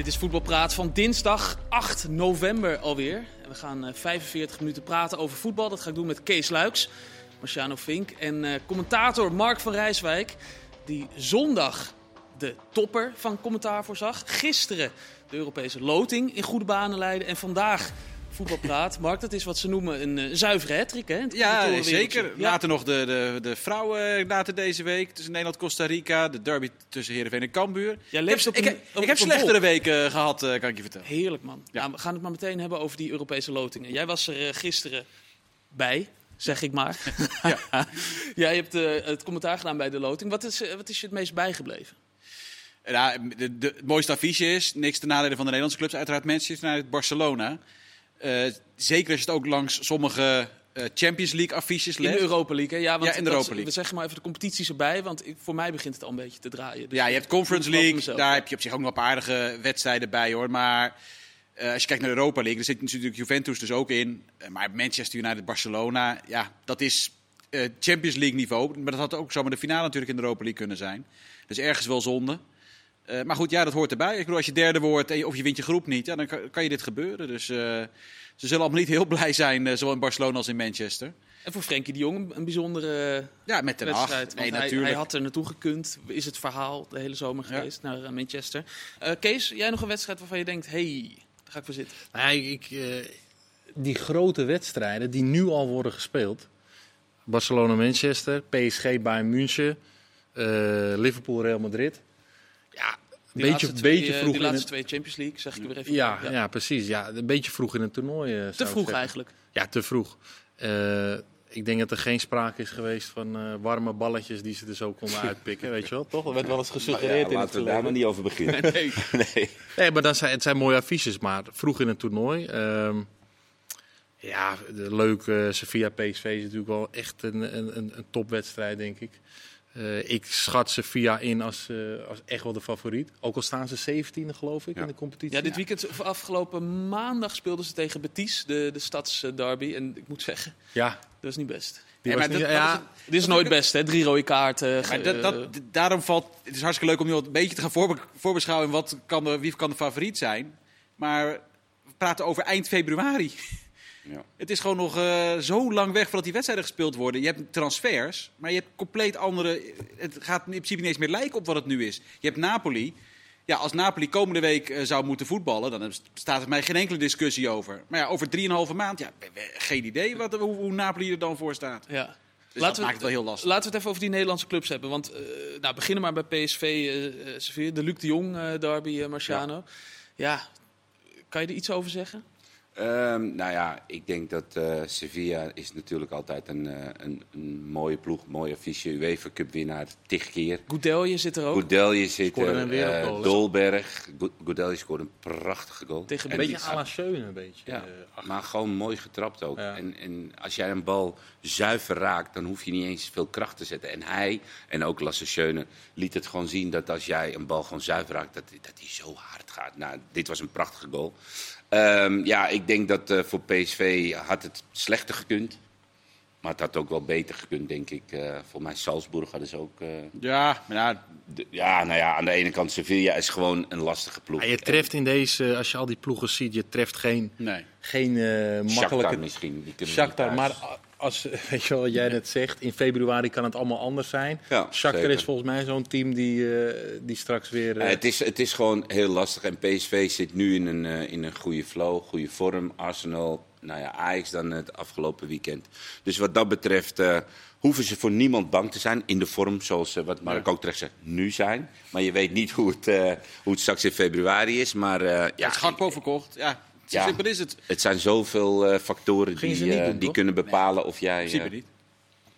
Dit is Voetbalpraat van dinsdag 8 november alweer. We gaan eh, 45 minuten praten over voetbal. Dat ga ik doen met Kees Luiks, Marciano Vink en eh, commentator Mark van Rijswijk. Die zondag de topper van commentaar voorzag. Gisteren de Europese loting in goede banen leidde. En vandaag Voetbalpraat. Mark, dat is wat ze noemen een uh, zuivere hattrick, hè? het Ja, zeker. Ja. Later nog de, de, de vrouwen later deze week tussen Nederland-Costa Rica. De derby tussen Heerenveen en Cambuur. Jij Ik op ik, een- ik heb slechtere weken gehad, eh, kan ik je vertellen. Heerlijk, man. Ja. Ja. we gaan het maar meteen hebben over die Europese lotingen. Jij was er eh, gisteren bij, zeg ik maar. Ja. Jij hebt eh, het commentaar gedaan bij de loting. Wat is, eh, wat is je het meest bijgebleven? Ja, de, de, het mooiste affiche is, niks ten nadele van de Nederlandse clubs, uiteraard Manchester United, Barcelona. Eh, zeker als je het ook langs sommige eh, Champions League affiches In legt. de Europa League, hè? Ja, want Ja, in de Europa League. We zeggen maar even de competities erbij, want ik, voor mij begint het al een beetje te draaien. Dus Ja, je hebt Conference League, mezelf. daar heb je op zich ook nog een paar aardige wedstrijden bij hoor. Maar eh, als je kijkt naar de Europa League, daar zit natuurlijk Juventus dus ook in. Maar Manchester United, Barcelona, ja, dat is Champions League niveau. Maar dat had ook zomaar de finale natuurlijk in de Europa League kunnen zijn. Dus ergens wel zonde. Eh, maar goed, ja, dat hoort erbij. Ik bedoel, als je derde wordt en je, of je wint je groep niet, ja, dan kan, kan je dit gebeuren. Dus eh, ze zullen allemaal niet heel blij zijn, eh, zowel in Barcelona als in Manchester. En voor Frenkie de Jong een- bijzondere Ja, met Haag. wedstrijd. Nee, hij, natuurlijk. hij had er naartoe gekund, is het verhaal de hele zomer Ja. geweest, naar Manchester. Eh, Kees, jij nog een wedstrijd waarvan je denkt, hey, daar ga ik voor zitten. Nou, ik, ik, eh, die grote wedstrijden die nu al worden gespeeld. Barcelona-Manchester, PSG Bayern München, eh, Liverpool-Real Madrid. Ja, een Die beetje, laatste twee, beetje eh, vroeg Die in laatste het, twee Champions League, zeg ik er weer even ja, ja. precies. Ja, een beetje vroeg in het toernooi. eh, Te vroeg eigenlijk. Ja, te vroeg. Eh, ik denk dat er geen sprake is geweest van eh, warme balletjes die ze er zo konden uitpikken. Weet je wel, toch? Dat werd wel eens Maar gesuggereerd ja, in het laten we daar maar verleden. niet over beginnen. Nee. Nee. Nee, maar dan zijn, het zijn mooie affiches, maar vroeg in het toernooi. ehm, ja, de leuke Sevilla PSV is natuurlijk wel echt een, een, een, een topwedstrijd, denk ik. Eh, ik schat Sevilla in als, eh, als echt wel de favoriet. Ook al staan ze 17e, geloof ik, Ja. in de competitie. Ja, dit weekend, of afgelopen maandag speelden ze tegen Betis, de, de stadsderby. En ik moet zeggen, Ja, dat was niet best. die Ja, was maar niet- dat- dat ja, is Dit is nooit best, hè? Drie rode kaarten. Maar dat, dat, daarom valt het is hartstikke leuk om nu al een beetje te gaan voorbe- voorbeschouwen wat kan de, wie kan de favoriet zijn. Maar we praten over eind februari. Ja. Het is gewoon nog eh, zo lang weg voordat die wedstrijden gespeeld worden. Je hebt transfers, maar je hebt compleet andere. Het gaat in principe niet eens meer lijken op wat het nu is. Je hebt Napoli. Ja, als Napoli komende week eh, zou moeten voetballen, dan staat er mij geen enkele discussie over. Maar ja, over drieënhalve maand, ja, we- we- geen idee wat, hoe, hoe Napoli er dan voor staat. ja. Dus dat maakt het wel heel lastig. Laten we het even over die Nederlandse clubs hebben. Want eh nou, beginnen maar bij PSV, de Luc de Jong eh, derby, Marciano. Ja. kan je er iets over zeggen? Ehm, nou ja, ik denk dat eh, Sevilla is natuurlijk altijd een, eh, een, een mooie ploeg, mooie affiche. UEFA Cup winnaar, tig keer. Goudelje zit er ook. Goudelje zit Scoorde er, een eh, hè? Dolberg. Go- Goudelje scoorde een prachtige goal. Tegen En een beetje à la Schöne, een beetje. Ja, eh, maar gewoon mooi getrapt ook. Ja. En, en als jij een bal zuiver raakt, dan hoef je niet eens veel kracht te zetten. En hij, en ook Lasse Schöne, liet het gewoon zien dat als jij een bal gewoon zuiver raakt, dat, dat die zo hard gaat. Nou, dit was een prachtige goal. Ehm, ja, ik denk dat eh, voor PSV had het slechter gekund. Maar het had ook wel beter gekund, denk ik. Eh voor mij Salzburg hadden ze ook... eh, Ja, maar ja, ja, nou ja, aan de ene kant Sevilla is gewoon een lastige ploeg. Maar je treft in deze, als je al die ploegen ziet, je treft geen, nee. geen eh, Shakhtar makkelijke misschien. Die Shakhtar, maar als, weet je wel wat jij net zegt, in februari kan het allemaal anders zijn. Ja, Shakhtar zeker. is volgens mij zo'n team die, eh, die straks weer... eh, Ja, het, is, het is gewoon heel lastig. En PSV zit nu in een, eh, in een goede flow, goede vorm. Arsenal, nou ja, Ajax dan het afgelopen weekend. Dus wat dat betreft eh, hoeven ze voor niemand bang te zijn. In de vorm zoals, eh, wat Mark ook terecht zegt, nu zijn. Maar je weet niet hoe het, eh, hoe het straks in februari is. Maar eh, ja, het is Gakpo verkocht. Ja, Ja. simpel is het. het zijn zoveel eh, factoren Gingen die, eh, doen, die kunnen bepalen of In jij... principe eh, niet.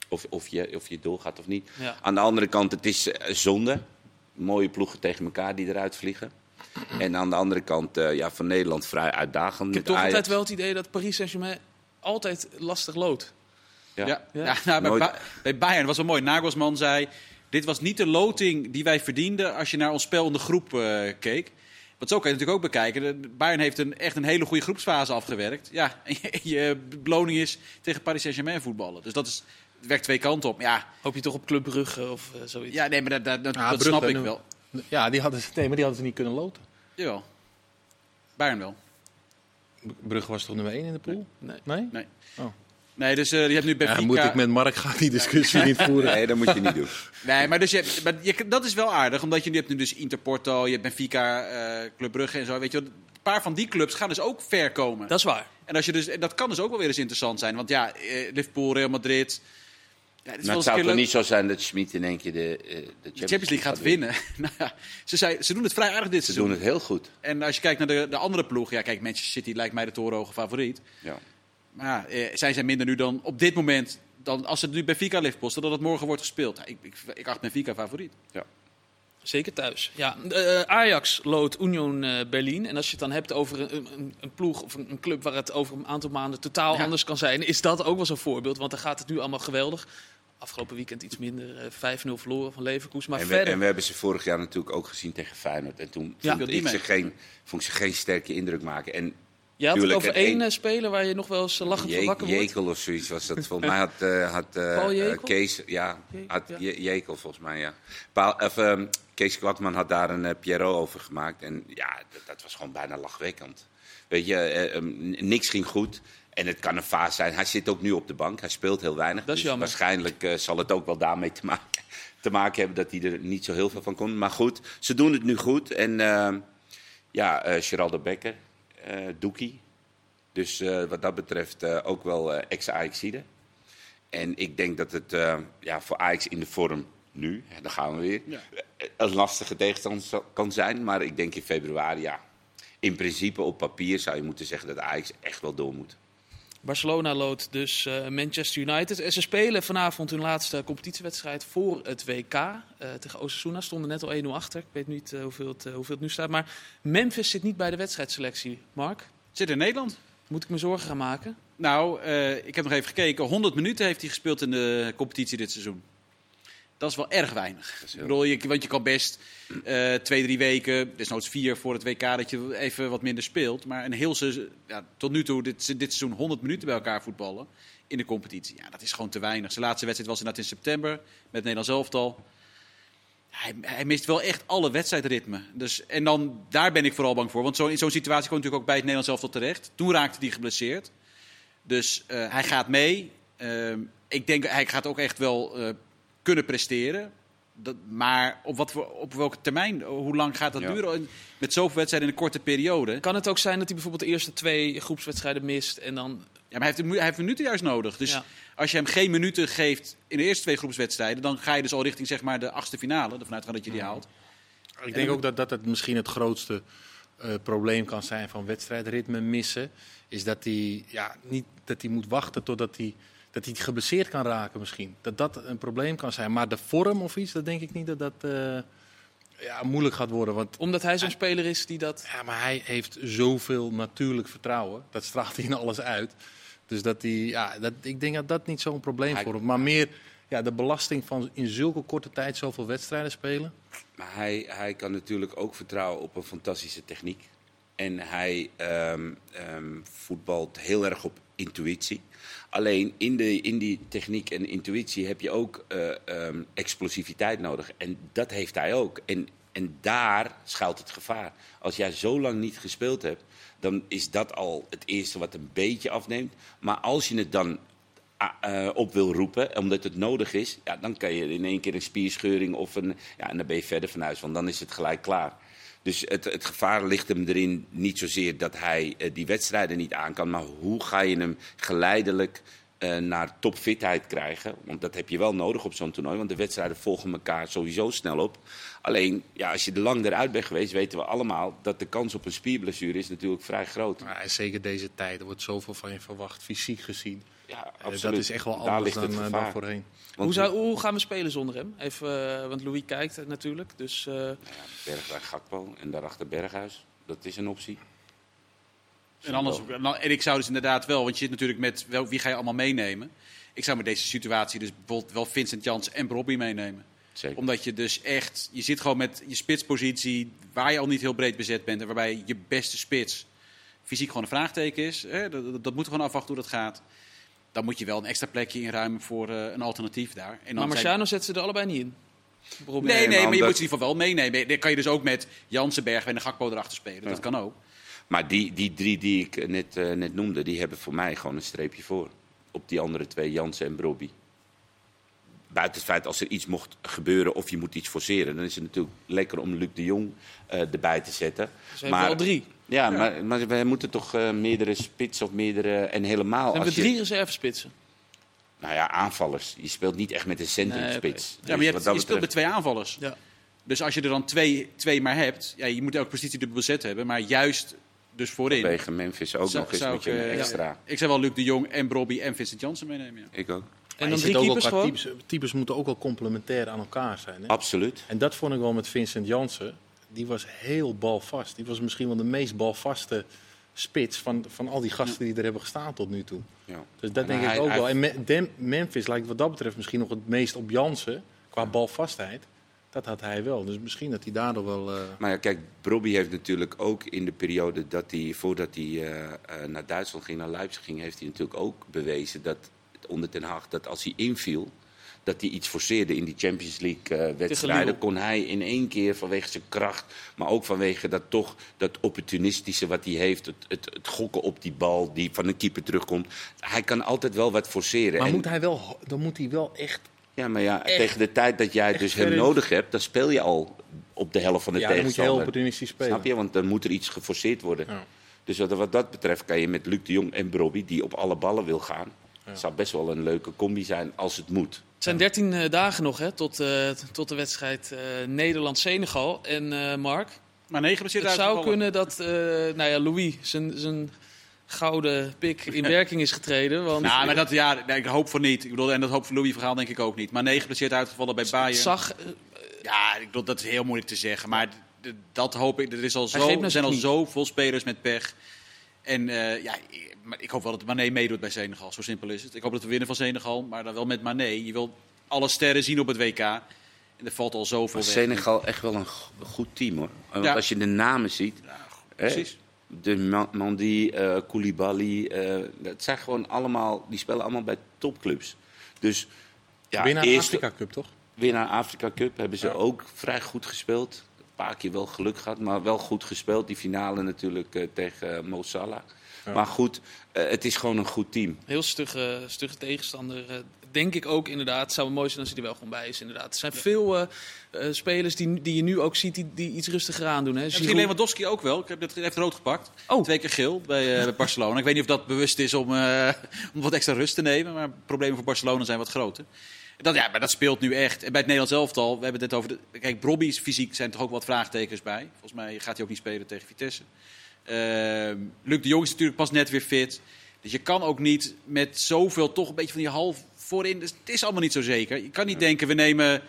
of, of, je, of je doorgaat of niet. Ja. Aan de andere kant, het is zonde. Mooie ploegen tegen elkaar die eruit vliegen. En aan de andere kant, eh, ja, van Nederland vrij uitdagend. Ik heb toch Ajax. altijd wel het idee dat Paris Saint-Germain altijd lastig loodt. Ja. Ja. Ja. Ja. nou, bij, Nooit- Ba- bij Bayern was wel mooi. Nagelsman zei: Dit was niet de loting die wij verdienden als je naar ons spel in de groep eh, keek. Want zo kan je het natuurlijk ook bekijken. Bayern heeft een, echt een hele goede groepsfase afgewerkt. Ja, en je, je beloning is tegen Paris Saint-Germain voetballen. Dus dat is, het werkt twee kanten op. Ja, Hoop je toch op Club Brugge of eh, zoiets? ja nee, maar dat, dat, dat, Ja, dat Brugge, snap ik wel. Ja, die hadden, ze- nee, maar die hadden ze niet kunnen loten. Jawel. Bayern wel. Brugge was toch nummer 1 in de pool? Nee. Nee? Nee. Oh. Nee, dus eh, je hebt nu Benfica... Ja, moet ik met Mark gaan die discussie niet voeren? Nee, dat moet je niet doen. Nee, maar, dus je, hebt- maar je, dat is wel aardig, omdat je, nu hebt nu dus Interporto, je hebt Benfica, eh Club Brugge en zo. Weet je, wel. een paar van die clubs gaan dus ook ver komen. Dat is waar. En als je dus, en dat kan dus ook wel weer eens interessant zijn. Want ja, eh, Liverpool, Real Madrid. Ja, Maar het zou toch leuk- niet zo zijn dat Schmid in één keer de, eh, de de Champions League gaat winnen. nou ja, ze, zei, ze doen het vrij aardig dit Ze seizoen. doen het heel goed. En als je kijkt naar de, de andere ploeg, ja, kijk, Manchester City lijkt mij de torenhoge favoriet. Ja. Maar ja, eh, zij zijn minder nu dan op dit moment. Dan als het nu Benfica Liverpool, stel dat het morgen wordt gespeeld. Ja, ik, ik, ik acht Benfica favoriet. Zeker thuis. Ja, eh, Ajax loodt Union eh, Berlin. En als je het dan hebt over een, een, een ploeg of een, een club waar het over een aantal maanden totaal Ja. anders kan zijn, is dat ook wel zo'n voorbeeld. Want dan gaat het nu allemaal geweldig. Afgelopen weekend iets minder, eh, 5-0 verloren van Leverkusen. Maar En we, verder. en we hebben ze vorig jaar natuurlijk ook gezien tegen Feyenoord. En toen Ja. vond, ik ze geen, vond ik ze geen sterke indruk maken. En je had het tuurlijk, over het één één- eh, speler waar je nog wel eens eh, lachend van wakker wordt. Jekel of zoiets was dat. Volgens mij had, eh had Paul? Kees, ja, had ja. Jekel volgens mij, ja. Paal, of, ehm, Kees Kwakman had daar een eh, Pierrot over gemaakt. En ja, dat, dat was gewoon bijna lachwekkend. Weet je, eh, ehm, niks ging goed. En het kan een fase zijn. Hij zit ook nu op de bank. Hij speelt heel weinig. Dat is dus jammer. waarschijnlijk zal het ook wel daarmee te maken, te maken hebben dat hij er niet zo heel veel van kon. Maar goed, ze doen het nu goed. En ehm, ja, Geraldo Becker, Doekie. Dus eh, wat dat betreft eh, ook wel eh ex-Ajaxide. En ik denk dat het eh, ja, voor Ajax in de vorm nu, hè, daar gaan we weer, Ja. eh, een lastige tegenstander zal- kan zijn. Maar ik denk in februari, ja, in principe op papier zou je moeten zeggen dat Ajax echt wel door moet. Barcelona loodt dus eh, Manchester United. En ze spelen vanavond hun laatste competitiewedstrijd voor het WK. eh, tegen Osasuna stonden net al 1-0 achter. Ik weet niet eh, hoeveel, het, eh, hoeveel het nu staat. Maar Memphis zit niet bij de wedstrijdselectie, Mark. Zit in Nederland. Moet ik me zorgen gaan maken? Nou, eh, ik heb nog even gekeken. 100 minuten heeft hij gespeeld in de competitie dit seizoen. Dat is wel erg weinig. is Ik heel- bedoel, je, want je kan best eh, twee, drie weken, desnoods vier voor het WK, dat je even wat minder speelt. Maar een heel seizoen, ja, tot nu toe, dit, dit seizoen 100 minuten bij elkaar voetballen in de competitie. Ja, dat is gewoon te weinig. Zijn laatste wedstrijd was inderdaad in september met Nederlands elftal. Hij, hij mist wel echt alle wedstrijdritme. Dus, en dan, daar ben ik vooral bang voor. Want zo, in zo'n situatie kwam natuurlijk ook bij het Nederlands elftal terecht. Toen raakte hij geblesseerd. Dus eh, hij gaat mee. Ehm, ik denk hij gaat ook echt wel eh, kunnen presteren. Dat, maar op, wat voor, op welke termijn? Hoe lang gaat dat Ja. duren? En Met zoveel wedstrijden in een korte periode. Kan het ook zijn dat hij bijvoorbeeld de eerste twee groepswedstrijden mist en dan... Ja, maar hij heeft, hij heeft minuten juist nodig. Dus Ja. als je hem geen minuten geeft in de eerste twee groepswedstrijden... dan ga je dus al richting zeg maar, de achtste finale. Ervan uitgaan dat je die haalt. Ik denk ook dat dat het misschien het grootste eh, probleem kan zijn van wedstrijdritme missen. Is dat hij ja, niet dat hij moet wachten totdat hij, dat hij geblesseerd kan raken misschien. Dat dat een probleem kan zijn. Maar de vorm of iets, dat denk ik niet dat dat eh, ja, moeilijk gaat worden. Want Omdat hij zo'n speler is die dat... ja, maar hij heeft zoveel natuurlijk vertrouwen. Dat straalt hij in alles uit. Dus dat hij, ja, dat, ik denk dat dat niet zo'n probleem Hij- vormt. Maar meer ja, de belasting van in zulke korte tijd zoveel wedstrijden spelen. Maar hij, hij kan natuurlijk ook vertrouwen op een fantastische techniek. En hij ehm, ehm, voetbalt heel erg op intuïtie. Alleen in, de, in die techniek en intuïtie heb je ook eh, ehm, explosiviteit nodig. En dat heeft hij ook. En, en daar schuilt het gevaar. Als jij zo lang niet gespeeld hebt, dan is dat al het eerste wat een beetje afneemt. Maar als je het dan eh, op wil roepen, omdat het nodig is, ja, dan kan je in één keer een spierscheuring of een. Ja, en dan ben je verder van huis, want dan is het gelijk klaar. Dus het, het gevaar ligt hem erin niet zozeer dat hij eh, die wedstrijden niet aan kan, maar hoe ga je hem geleidelijk eh, naar topfitheid krijgen? Want dat heb je wel nodig op zo'n toernooi, want de wedstrijden volgen elkaar sowieso snel op. Alleen, ja, als je er lang eruit bent geweest, weten we allemaal dat de kans op een spierblessure is natuurlijk vrij groot. Maar en zeker deze tijd, er wordt zoveel van je verwacht, fysiek gezien. Ja, Eh, absoluut. Dat is echt wel Daar anders ligt dan, dan voorheen. Want- Hoe, zou, hoe gaan we spelen zonder hem? Even, eh, want Louis kijkt natuurlijk. Dus eh, Nou ja, Bergwijn Gakpo en daarachter Berghuis. Dat is een optie. En, anders, nou, en ik zou dus inderdaad wel, want je zit natuurlijk met wel, wie ga je allemaal meenemen. Ik zou met deze situatie dus bijvoorbeeld wel Vincent Jans en Robbie meenemen. Zeker. Omdat je dus echt, je zit gewoon met je spitspositie waar je al niet heel breed bezet bent. En waarbij je beste spits fysiek gewoon een vraagteken is. Hè? Dat, dat, dat moet gewoon afwachten hoe dat gaat. Dan moet je wel een extra plekje inruimen voor eh, een alternatief daar. En dan maar zijn- Marciano zet ze er allebei niet in. Nee, nee, maar maar je moet ze in ieder geval wel meenemen. Dan kan je dus ook met Jansen, Bergwijn en Gakpo erachter spelen. Dat kan ook. Maar die, die drie die ik net, eh, net noemde, die hebben voor mij gewoon een streepje voor. Op die andere twee, Jansen en Brobby. Buiten het feit als er iets mocht gebeuren of je moet iets forceren, dan is het natuurlijk lekker om Luc de Jong eh, erbij te zetten. Dus hebben al drie. Ja, Maar, maar we moeten toch eh, meerdere spits of meerdere. En helemaal. We hebben als je- drie reservespitsen. Nou ja, aanvallers. Je speelt niet echt met een centrumspits. Ja, maar je, hebt, je speelt met twee aanvallers. Ja. Dus als je er dan twee, twee maar hebt, ja, je moet elke positie dubbel bezet hebben. Maar juist dus voorin. Tegen Memphis ook zou- nog eens met je eh, extra. Ik zou wel Luc de Jong en Brobby en Vincent Janssen meenemen. Ja. Ik ook. En dan drie keepers gewoon. Types, types moeten ook wel complementair aan elkaar zijn. Hè? Absoluut. En dat vond ik wel met Vincent Jansen. Die was heel balvast. Die was misschien wel de meest balvaste spits van, van al die gasten die er hebben gestaan tot nu toe. Ja. Dus dat En denk hij- ik ook hij- wel. En Me- Dem- Memphis lijkt wat dat betreft misschien nog het meest op Jansen. Qua balvastheid. Dat had hij wel. Dus misschien dat hij daardoor wel... eh, Maar ja, kijk, Brobby heeft natuurlijk ook in de periode dat hij, voordat hij eh, eh, naar Duitsland ging, naar Leipzig ging, heeft hij natuurlijk ook bewezen dat onder Ten Hag, dat als hij inviel, dat hij iets forceerde in die Champions League eh. Kon hij in één keer vanwege zijn kracht, maar ook vanwege dat toch dat opportunistische wat hij heeft, het, het, het gokken op die bal die van een keeper terugkomt. Hij kan altijd wel wat forceren. maar En- moet hij wel, dan moet hij wel echt... ja, maar ja, echt- tegen de tijd dat jij dus hem nodig hebt, dan speel je al op de helft van de Ja, dan moet je heel opportunistisch spelen. Snap je? Want dan moet er iets geforceerd worden. Ja. Dus wat, wat dat betreft kan je met Luc de Jong en Brobby, die op alle ballen wil gaan. Het zou best wel een leuke combi zijn als het moet. Het zijn 13 eh, dagen nog hè, tot, eh, tot de wedstrijd eh, Nederland-Senegal. En Mark, Maar negen geblesseerd het zou kunnen dat nou ja, Louis zijn, zijn gouden pik in werking is getreden. Want Nou, maar dat, ja, ik hoop voor niet. Ik bedoel, en dat hoop voor Louis Vergaal denk ik ook niet. Maar negen geblesseerd uitgevallen bij Bayern. zag, Ja, ik bedoel, dat is heel moeilijk te zeggen. Maar dat hoop ik. Er, is al zo, er zijn al zoveel spelers met pech. En ja, maar ik hoop wel dat Mané meedoet bij Senegal. Zo simpel is het. Ik hoop dat we winnen van Senegal. Maar dan wel met Mané. Je wil alle sterren zien op het WK. En er valt al zoveel Maar weg. Senegal echt wel een go- goed team hoor. Want Ja. als je de namen ziet. hè, precies. De Ma- Mandi, eh Koulibaly. eh, dat zijn gewoon allemaal. Die spelen allemaal bij topclubs. Dus ja, Winnaar eerste- Afrika Cup, toch? Winnaar Afrika Cup hebben ze ook vrij goed gespeeld. Een paar keer wel geluk gehad, maar wel goed gespeeld. Die finale natuurlijk eh, tegen eh, Mo Salah. Maar goed, eh, het is gewoon een goed team. heel stugge, stugge tegenstander. eh, denk ik ook inderdaad. Het zou mooi zijn als hij er wel gewoon bij is inderdaad. Er zijn veel eh, eh, spelers die, die je nu ook ziet die, die iets rustiger aan doen. Hè. En misschien Lewandowski ook wel. Ik heb het heeft rood gepakt. Oh. Twee keer geel bij, eh, bij Barcelona. Ik weet niet of dat bewust is om, eh, om wat extra rust te nemen. Maar problemen voor Barcelona zijn wat groter. Dat, ja, maar dat speelt nu echt. En bij het Nederlands elftal, we hebben het net over... De, kijk, Brobby's fysiek zijn toch ook wat vraagtekens bij. Volgens mij gaat hij ook niet spelen tegen Vitesse. Ehm, Luc de Jong is natuurlijk pas net weer fit. Dus je kan ook niet met zoveel toch een beetje van die half voorin... Dus het is allemaal niet zo zeker. Je kan niet denken, we nemen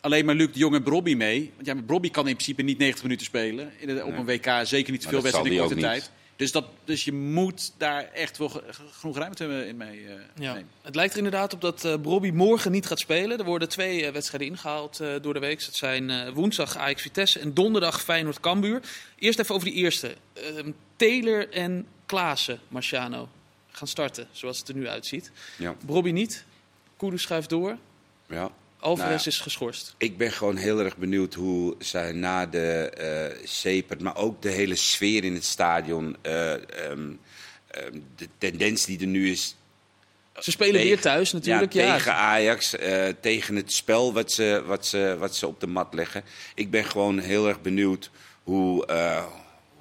alleen maar Luc de Jong en Brobby mee. Want ja, Brobby kan in principe niet 90 minuten spelen in de- op Nee. een WK. Zeker niet Maar veel wedstrijden in korte tijd. Dus, dat, dus je moet daar echt wel ge- genoeg ruimte in mee eh, Ja. nemen. Het lijkt er inderdaad op dat eh Brobby morgen niet gaat spelen. Er worden twee eh, wedstrijden ingehaald eh, door de week. Dat zijn eh, woensdag Ajax Vitesse en donderdag Feyenoord Cambuur. Eerst even over die eerste. Ehm, Taylor en Klaassen, Marciano, gaan starten zoals het er nu uitziet. Ja. Brobby niet. Kudus schuift door. Ja. Alvarez Nou is geschorst. Ik ben gewoon heel erg benieuwd hoe zij na de eh Sepert, maar ook de hele sfeer in het stadion, eh, ehm, ehm, de tendens die er nu is Ze spelen tegen- weer thuis natuurlijk. Ja, Ja, tegen Ajax, eh, tegen het spel wat ze, wat, ze, wat ze op de mat leggen. Ik ben gewoon heel erg benieuwd hoe,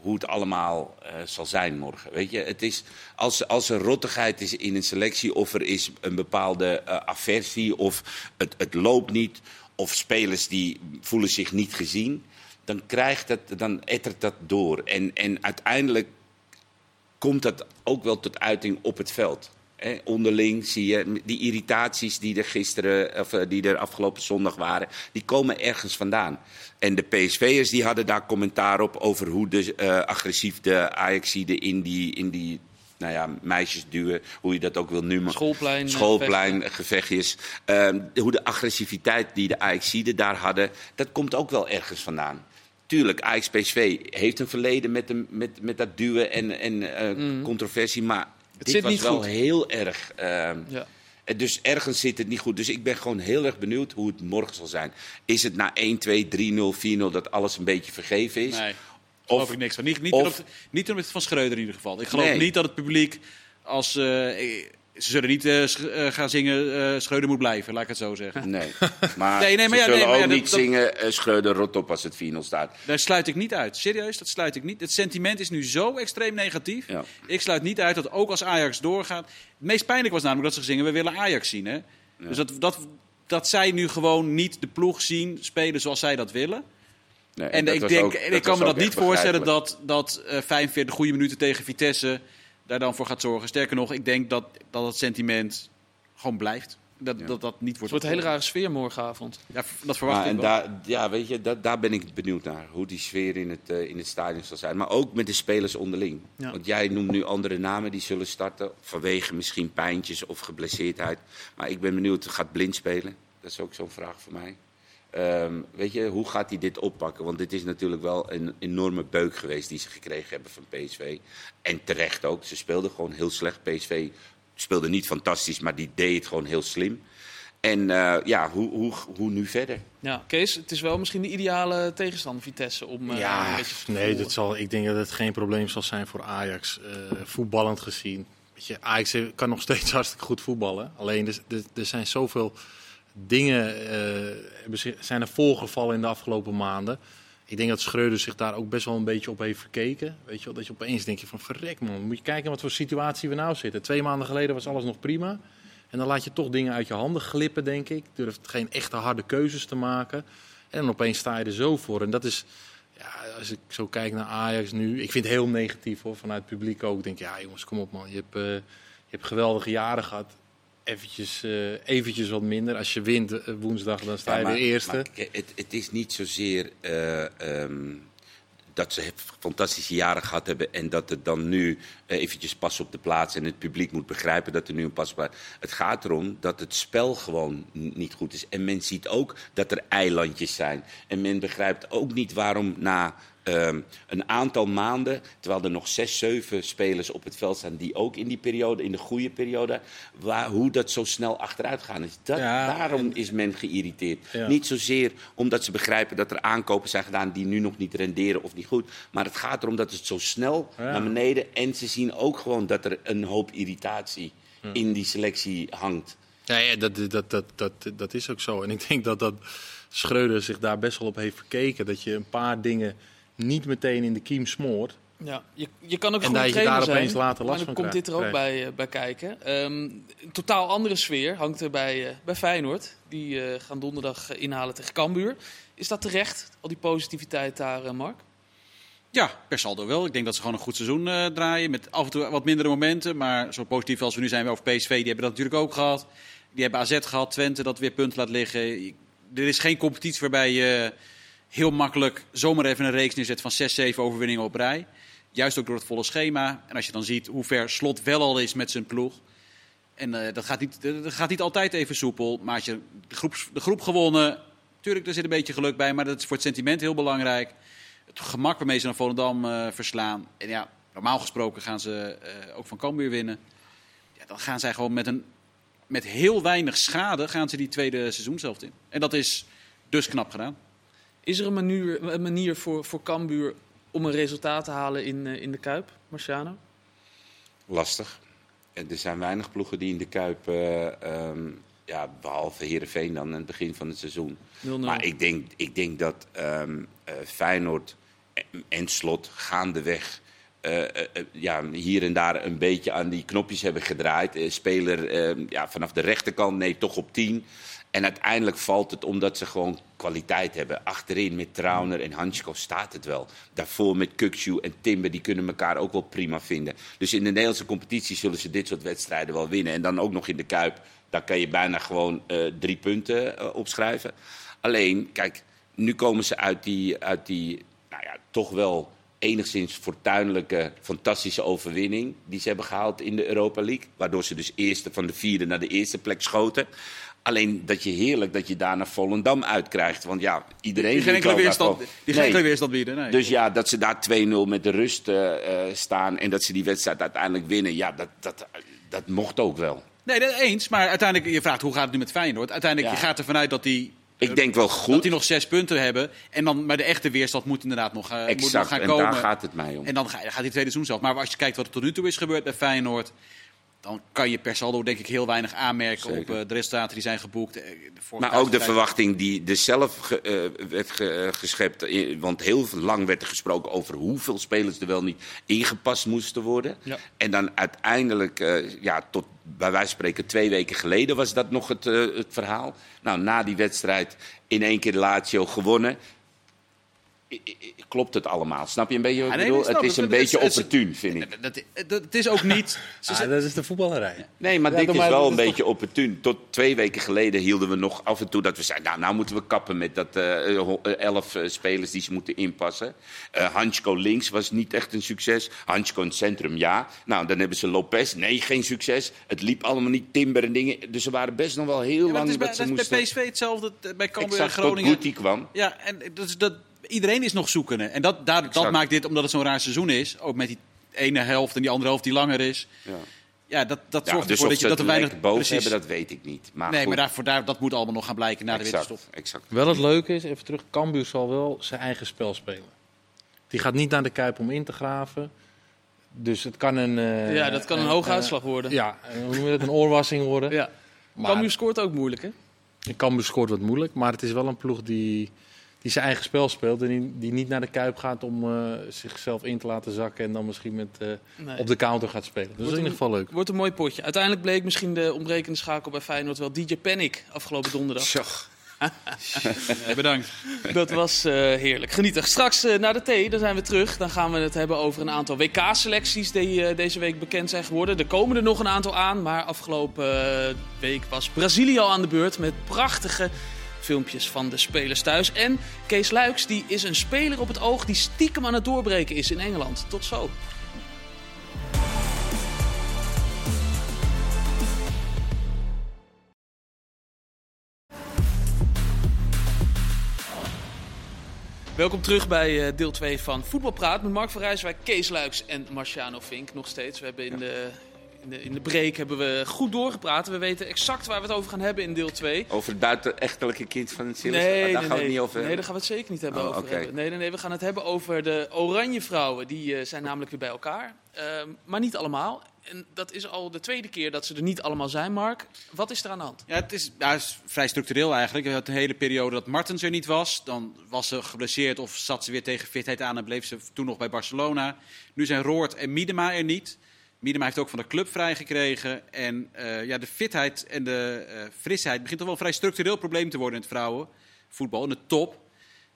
hoe het allemaal eh, zal zijn morgen. Weet je, het is, als, als er rottigheid is in een selectie of er is een bepaalde eh, aversie of het, het loopt niet of spelers die voelen zich niet gezien, dan krijgt het, dan ettert dat door. En, en uiteindelijk komt dat ook wel tot uiting op het veld. Onderling zie je die irritaties die er gisteren, of eh, die er afgelopen zondag waren, die komen ergens vandaan. En de PSV'ers die hadden daar commentaar op over hoe de, eh, agressief de Ajaxiden in die, in die nou ja, meisjes duwen, hoe je dat ook wil noemen. Schoolplein, eh, Schoolplein gevechtjes. Ehm, hoe de agressiviteit die de Ajaxiden daar hadden, dat komt ook wel ergens vandaan. Tuurlijk, Ajax PSV heeft een verleden met, de, met, met dat duwen en, en eh, controversie, maar dit Mhm. zit was niet wel goed. heel erg. ehm, Ja. Dus ergens zit het niet goed. Dus ik ben gewoon heel erg benieuwd hoe het morgen zal zijn. Is het na 1, 2, 3, 0, 4, 0 dat alles een beetje vergeven is? Nee. geloof Of- ik niks van. Niet, niet, of- ten opzichte- niet ten opzichte van Schreuder in ieder geval. Ik geloof Nee. niet dat het publiek als... eh, ze zullen niet eh, eh, gaan zingen eh Schreuder moet blijven, laat ik het zo zeggen. Nee, maar, Nee, nee, maar ze ja, nee, zullen maar ook niet dat- zingen eh, Schreuder rot op als het 4-0 staat. Daar sluit ik niet uit. Serieus, dat sluit ik niet. Het sentiment is nu zo extreem negatief. Ja. Ik sluit niet uit dat ook als Ajax doorgaat... Het meest pijnlijk was namelijk dat ze zingen, we willen Ajax zien. Hè? Dus dat, dat, dat zij nu gewoon niet de ploeg zien spelen zoals zij dat willen. Nee, En ik, denk, ook- en dat ik kan me dat niet voorstellen dat, dat eh 45 goede minuten tegen Vitesse daar dan voor gaat zorgen. Sterker nog, ik denk dat, dat het sentiment gewoon blijft. Dat dat, dat niet Het wordt wordt een hele rare sfeer morgenavond. Ja, dat verwacht Maar ik en wel. daar, ja, weet je, dat, daar ben ik benieuwd naar. Hoe die sfeer in het, eh, in het stadion zal zijn. Maar ook met de spelers onderling. Ja. Want jij noemt nu andere namen die zullen starten. Vanwege misschien pijntjes of geblesseerdheid. Maar ik ben benieuwd, gaat Blind spelen? Dat is ook zo'n vraag voor mij. Ehm, weet je, hoe gaat hij dit oppakken? Want dit is natuurlijk wel een enorme beuk geweest die ze gekregen hebben van PSV. En terecht ook. Ze speelden gewoon heel slecht. PSV speelde niet fantastisch, maar die deed het gewoon heel slim. En eh, ja, hoe, hoe, hoe nu verder? Ja, Kees, het is wel misschien de ideale tegenstander Vitesse om eh, een Ja, beetje te nee, dat zal, ik denk dat het geen probleem zal zijn voor Ajax. eh, voetballend gezien. Weet je, Ajax kan nog steeds hartstikke goed voetballen. Alleen er, er, er zijn zoveel dingen eh, zijn er voorgevallen in de afgelopen maanden. Ik denk dat Schreuder zich daar ook best wel een beetje op heeft verkeken. Weet je wel, dat je opeens denk je van verrek man, moet je kijken wat voor situatie we nou zitten. Twee maanden geleden was alles nog prima. En dan laat je toch dingen uit je handen glippen, denk ik. Durft geen echte harde keuzes te maken. En dan opeens sta je er zo voor. En dat is, ja, als ik zo kijk naar Ajax nu, ik vind het heel negatief hoor, vanuit het publiek ook. Ik denk, ja jongens, kom op man, je hebt, eh, je hebt geweldige jaren gehad. Eventjes, eh, eventjes wat minder. Als je wint eh, woensdag, dan sta je Ja, weer eerste. maar het, het is niet zozeer eh, ehm, dat ze fantastische jaren gehad hebben en dat het dan nu eventjes pas op de plaats en het publiek moet begrijpen dat er nu een pas op de plaats. Het gaat erom dat het spel gewoon niet goed is. En men ziet ook dat er eilandjes zijn. En men begrijpt ook niet waarom na ehm, een aantal maanden, terwijl er nog zes, zeven spelers op het veld staan die ook in die periode, in de goede periode, waar, hoe dat zo snel achteruit gaan is. Dat, Ja, daarom is men geïrriteerd. Ja. Niet zozeer omdat ze begrijpen dat er aankopen zijn gedaan die nu nog niet renderen of niet goed. Maar het gaat erom dat het zo snel Ja. naar beneden. En ze zien ook gewoon dat er een hoop irritatie in die selectie hangt. Ja, ja dat, dat, dat, dat, dat is ook zo. En ik denk dat, dat Schreuder zich daar best wel op heeft verkeken. Dat je een paar dingen niet meteen in de kiem smoort. Ja, je, je kan ook En goed dat je trainer daar zijn, opeens later last maar dan van komt dit er ook bij, eh, bij kijken. Ehm, een totaal andere sfeer hangt er bij, eh, bij Feyenoord. Die eh, gaan donderdag inhalen tegen Cambuur. Is dat terecht, al die positiviteit daar, Mark? Ja, per saldo wel. Ik denk dat ze gewoon een goed seizoen eh, draaien. Met af en toe wat mindere momenten. Maar zo positief als we nu zijn over PSV, die hebben dat natuurlijk ook gehad. Die hebben AZ gehad, Twente dat weer punten laat liggen. Er is geen competitie waarbij je heel makkelijk zomaar even een reeks neerzet van 6, 7 overwinningen op rij. Juist ook door het volle schema. En als je dan ziet hoe ver Slot wel al is met zijn ploeg. En eh, dat, gaat niet, dat gaat niet altijd even soepel. Maar als je de groep, de groep gewonnen. Tuurlijk, er zit een beetje geluk bij. Maar dat is voor het sentiment heel belangrijk. Het gemak waarmee ze naar Volendam eh, verslaan. En ja, normaal gesproken gaan ze eh, ook van Cambuur winnen. Ja, dan gaan zij gewoon met, een, met heel weinig schade gaan ze die tweede seizoenshelft in. En dat is dus knap gedaan. Is er een manier, een manier voor, voor Cambuur om een resultaat te halen in, eh, in de Kuip, Marciano? Lastig. En er zijn weinig ploegen die in de Kuip, eh, ehm, ja, behalve Heerenveen dan, aan het begin van het seizoen. 0-0. Maar ik denk, ik denk dat ehm, eh, Feyenoord en, en Slot gaandeweg eh, eh, eh, ja, hier en daar een beetje aan die knopjes hebben gedraaid. Eh, speler eh, ja, vanaf de rechterkant, nee, toch op 10. En uiteindelijk valt het omdat ze gewoon kwaliteit hebben. Achterin met Trauner en Hansko staat het wel. Daarvoor met Kukshu en Timber, die kunnen elkaar ook wel prima vinden. Dus in de Nederlandse competitie zullen ze dit soort wedstrijden wel winnen. En dan ook nog in de Kuip, daar kan je bijna gewoon eh, drie punten eh, opschrijven. Alleen, kijk, nu komen ze uit die, uit die nou ja, toch wel enigszins fortuinlijke, fantastische overwinning die ze hebben gehaald in de Europa League. Waardoor ze dus eerste van de vierde naar de eerste plek schoten. Alleen dat je heerlijk dat je daar naar Volendam uitkrijgt. Want ja, iedereen... Die geen enkele weerstand, die geen Nee. weerstand bieden. Nee. Dus ja, dat ze daar 2-0 met de rust eh, eh, staan en dat ze die wedstrijd uiteindelijk winnen. Ja, dat, dat, dat mocht ook wel. Nee, dat eens. Maar uiteindelijk, je vraagt hoe gaat het nu met Feyenoord. Uiteindelijk, Ja. je gaat ervan uit dat die Ik denk wel Dat goed. die nog zes punten hebben. En dan, maar de echte weerstand moet inderdaad nog, eh, moet nog Exact, gaan en komen. daar gaat het mij om. En dan ga- gaat die tweede seizoen zelf. Maar als je kijkt wat er tot nu toe is gebeurd bij Feyenoord... dan kan je per saldo denk ik heel weinig aanmerken Zeker. op eh, de resultaten die zijn geboekt. Eh, de Maar ook de verwachting die er zelf ge- eh, werd ge- geschept. Want heel lang werd er gesproken over hoeveel spelers er wel niet ingepast moesten worden. Ja. En dan uiteindelijk, eh, ja, tot bij wijze van spreken twee weken geleden was dat nog het, het verhaal. Nou, na die wedstrijd in één keer Lazio gewonnen. Klopt het allemaal? Snap je een beetje wat nee, bedoel? het is het. een Het- beetje opportun, vind ik. Dat, dat, dat- het is ook niet... Ah, dat is de voetballerij. Nee, maar Ja, dit is maar wel dat een is beetje opportun. Tot twee weken geleden hielden we nog af en toe dat we zeiden... nou, nou moeten we kappen met dat eh, eh, elf eh, spelers die ze moeten inpassen. Eh Hansko links was niet echt een succes. Hansko in het centrum, ja. Nou, dan hebben ze Lopez. Nee, geen succes. Het liep allemaal niet, Timber en dingen. Dus ze waren best nog wel heel Ja, lang het is bij, dat ze dat is moesten... bij PSV hetzelfde, bij Cambuur en tot Groningen. Guti kwam. Ja, en dat is dat, iedereen is nog zoekende. En dat, daar, dat maakt dit, omdat het zo'n raar seizoen is, ook met die ene helft en die andere helft die langer is. Ja. Ja, dat, dat Ja, zorgt dus ervoor dat, je, dat het er weinig... boven precies. hebben, dat weet ik niet. Maar nee, goed, maar daarvoor, daar, dat moet allemaal nog gaan blijken na de exact, winterstop. exact. Wel het leuke is, even terug, Cambuur zal wel zijn eigen spel spelen. Die gaat niet naar de Kuip om in te graven. Dus het kan een... eh, Ja, dat kan een eh, hoge eh, uitslag worden. Ja, hoe noem je dat? Een oorwassing worden. Ja. Maar Cambuur scoort ook moeilijk, hè? Cambuur scoort wat moeilijk, maar het is wel een ploeg die, die zijn eigen spel speelt. En die, die niet naar de Kuip gaat om eh, zichzelf in te laten zakken en dan misschien met, eh, Nee. op de counter gaat spelen. Dus dat is in ieder geval leuk. Wordt een mooi potje. Uiteindelijk bleek misschien de ontbrekende schakel bij Feyenoord wel DJ Panic afgelopen donderdag. Ja, bedankt. Dat was eh, heerlijk. Genieten. Straks eh, naar de thee, dan zijn we terug. Dan gaan we het hebben over een aantal WK-selecties die eh, deze week bekend zijn geworden. Er komen er nog een aantal aan, maar afgelopen week was Brazilië al aan de beurt met prachtige filmpjes van de spelers thuis. En Kees Luiks, die is een speler op het oog die stiekem aan het doorbreken is in Engeland. Tot zo. Welkom terug bij eh, deel 2 van Voetbalpraat met Mark van Rijswijk, Kees Luiks en Marciano Vink. Nog steeds. We hebben in, de, in, de, in de break hebben we goed doorgepraat. We weten exact waar we het over gaan hebben in deel 2. Over het buitenechtelijke kind van het Silas? Nee, daar nee, gaan we het nee. niet over nee, daar gaan we het zeker niet hebben Oh, over. hebben. Nee, nee, nee, we gaan het hebben over de Oranje Vrouwen. Die eh, zijn namelijk weer bij elkaar. Ehm, maar niet allemaal. En dat is al de tweede keer dat ze er niet allemaal zijn, Mark. Wat is er aan de hand? Ja, het is, ja, het is vrij structureel eigenlijk. We hadden een hele periode dat Martens er niet was. Dan was ze geblesseerd of zat ze weer tegen fitheid aan en bleef ze toen nog bij Barcelona. Nu zijn Roord en Miedema er niet. Miedema heeft ook van de club vrijgekregen. En eh, ja, de fitheid en de eh, frisheid begint toch wel een vrij structureel probleem te worden in het vrouwenvoetbal, in de top.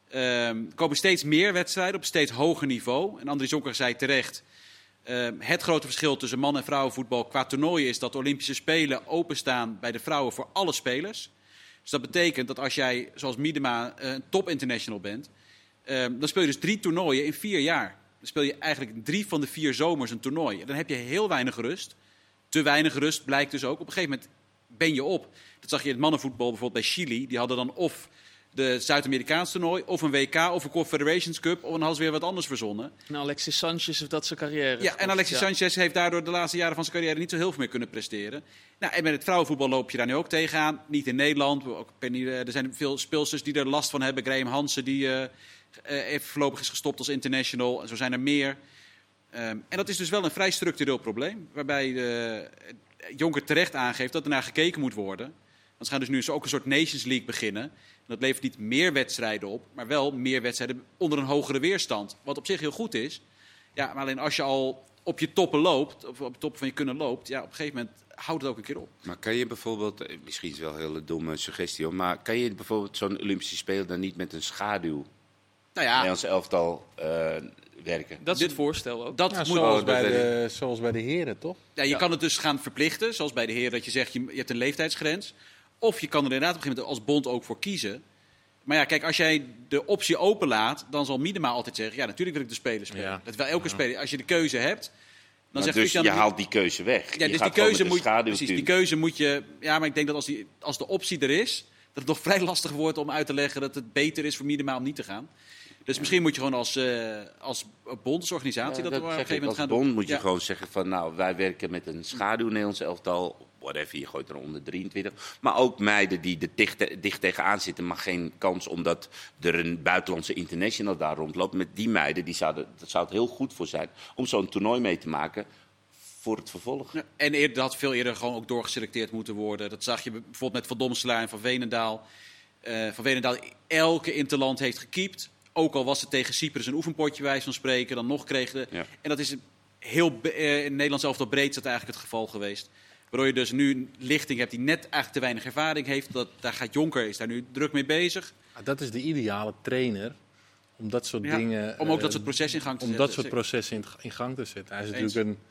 Ehm, er komen steeds meer wedstrijden op steeds hoger niveau. En Andries Jonker zei terecht... Ehm, het grote verschil tussen man- en vrouwenvoetbal qua toernooien is dat de Olympische Spelen openstaan bij de vrouwen voor alle spelers. Dus dat betekent dat als jij, zoals Miedema, eh, een top international bent, ehm, dan speel je dus drie toernooien in vier jaar. Speel je eigenlijk drie van de vier zomers een toernooi. Dan heb je heel weinig rust. Te weinig rust blijkt dus ook. Op een gegeven moment ben je op. Dat zag je in het mannenvoetbal bijvoorbeeld bij Chili. Die hadden dan of de Zuid-Amerikaans toernooi, of een WK, of een Confederations Cup, of dan hadden ze weer wat anders verzonnen. En Alexis Sanchez heeft dat zijn carrière. Ja, en Alexis Ja. Sanchez heeft daardoor de laatste jaren van zijn carrière niet zo heel veel meer kunnen presteren. Nou, en met het vrouwenvoetbal loop je daar nu ook tegenaan. Niet in Nederland. Ook eh, er zijn veel speelsters die er last van hebben. Graham Hansen, die eh, even voorlopig is gestopt als international. En zo zijn er meer. Ehm, en dat is dus wel een vrij structureel probleem. Waarbij de, Jonker terecht aangeeft dat er naar gekeken moet worden. Want ze gaan dus nu ook een soort Nations League beginnen. En dat levert niet meer wedstrijden op, maar wel meer wedstrijden onder een hogere weerstand. Wat op zich heel goed is. Ja, maar alleen als je al op je toppen loopt, of op de top van je kunnen loopt, ja, op een gegeven moment houdt het ook een keer op. Maar kan je bijvoorbeeld, eh, misschien is het wel een hele domme suggestie, hoor, maar kan je bijvoorbeeld zo'n Olympische Spelen dan niet met een schaduw Nou ja, Nederlands elftal eh, werken? Dat is het voorstel ook. dat Ja, moet, zoals, Oh, bij de, zoals bij de heren, toch? ja, je Ja. kan het dus gaan verplichten, zoals bij de heren, dat je zegt je, je hebt een leeftijdsgrens. Of je kan er inderdaad op een gegeven moment als bond ook voor kiezen. Maar ja, kijk, als jij de optie openlaat, dan zal Miedema altijd zeggen: ja, natuurlijk wil ik de speler spelen. Ja. Dat wil elke speler. Als je de keuze hebt, dan Maar zegt dus Christian, je haalt die keuze weg. Ja, je dus die keuze, moet, precies, die keuze moet je. Ja, maar ik denk dat als, die, als de optie er is, dat het nog vrij lastig wordt om uit te leggen dat het beter is voor Miedema om niet te gaan. Dus misschien moet je gewoon als, eh als bondsorganisatie Ja, dat, op een gegeven moment als gaan doen. bond moet je Ja. gewoon zeggen van nou, wij werken met een schaduw Nederlands elftal whatever, je gooit er onder 23. Maar ook meiden die er dicht, dicht tegenaan zitten, maar geen kans omdat er een buitenlandse international daar rondloopt. Met die meiden, die zouden, dat zou het heel goed voor zijn om zo'n toernooi mee te maken voor het vervolg. Ja, En eerder, dat had veel eerder gewoon ook doorgeselecteerd moeten worden. Dat zag je bijvoorbeeld met Van Domselaar en Van Venendaal. Eh, van Venendaal elke interland heeft gekiept. Ook al was het tegen Cyprus een oefenpotje wijs van spreken. Dan nog kreeg de... Ja. En dat is een heel... eh, in Nederland zelf breed is dat eigenlijk het geval geweest. Waardoor je dus nu een lichting hebt die net eigenlijk te weinig ervaring heeft. Dat, daar gaat Jonker, is daar nu druk mee bezig. Ah, Dat is de ideale trainer om dat soort Ja, dingen... om ook eh, dat soort processen in gang te om zetten. dat soort processen in, in gang te zetten. Hij is Eens. natuurlijk een...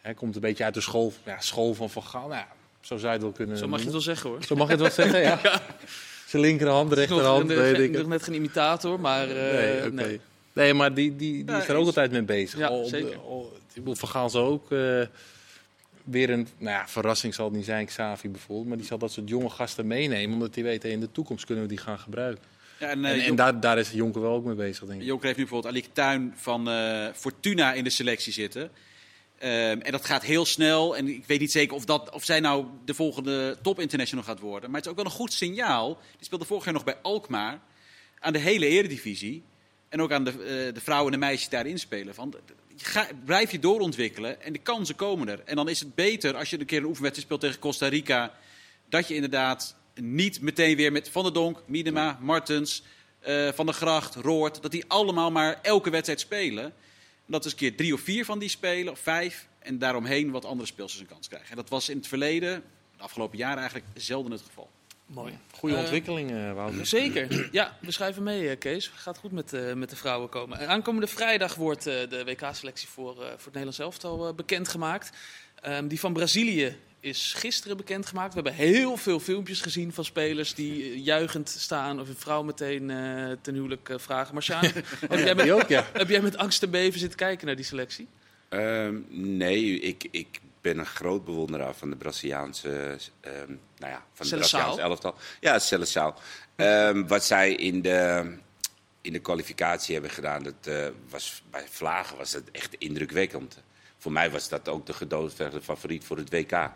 Hij komt een beetje uit de school, ja, school van Van Gaal. Nou, ja, zo zou je het wel kunnen Zo mag je het wel zeggen hoor. Zo mag je het wel zeggen, ja. Zijn linkerhand, rechterhand, nog, weet ik nog net geen imitator, maar... eh, Nee, nee. Nee, maar die, die, die Ja, is er ook altijd mee bezig. Ja, Al- zeker. al- ik bedoel, Van Gaal zal ook eh, weer een nou ja, verrassing zal het niet zijn, Xavi bijvoorbeeld. Maar die zal dat soort jonge gasten meenemen, omdat hij weet, hey, in de toekomst kunnen we die gaan gebruiken. Ja, en, eh, en en Jon- daar, daar is Jonker wel ook mee bezig, denk ik. Jonker heeft nu bijvoorbeeld Alik Tuin van eh, Fortuna in de selectie zitten. Ehm, en dat gaat heel snel. En ik weet niet zeker of, dat, of zij nou de volgende top international gaat worden. Maar het is ook wel een goed signaal. Die speelde vorig jaar nog bij Alkmaar. Aan de hele eredivisie. En ook aan de, eh, de vrouwen en de meisjes die daarin spelen. Van, je ga, blijf je doorontwikkelen en de kansen komen er. En dan is het beter als je een keer een oefenwedstrijd speelt tegen Costa Rica. Dat je inderdaad niet meteen weer met Van der Donk, Miedema, Martens, eh, Van der Gracht, Roord. Dat die allemaal maar elke wedstrijd spelen. Dat is een keer drie of vier van die spelen, of vijf. En daaromheen wat andere speelsters een kans krijgen. En dat was in het verleden, de afgelopen jaren eigenlijk, zelden het geval. Mooi. Goede Eh, ontwikkeling, eh Wouter. Zeker. Ja, we schrijven mee, eh, Kees. Gaat goed met, eh, met de vrouwen komen. En Aankomende vrijdag wordt eh, de WK-selectie voor, eh, voor het Nederlands elftal eh, bekendgemaakt. Ehm, die van Brazilië is gisteren bekendgemaakt. We hebben heel veel filmpjes gezien van spelers die eh, juichend staan of een vrouw meteen eh, ten huwelijk eh, vragen. Marciaan, heb, jij met, Die ook, ja. heb jij met angst en beven zitten kijken naar die selectie? Ehm, nee, ik, ik ben een groot bewonderaar van de Braziliaanse, ehm, nou ja, van de. Braziliaanse elftal. Ja, Seleção. Ehm wat zij in de, in de kwalificatie hebben gedaan, dat was, bij Vlagen was dat echt indrukwekkend. Voor mij was dat ook de gedoodverfde favoriet voor het WK.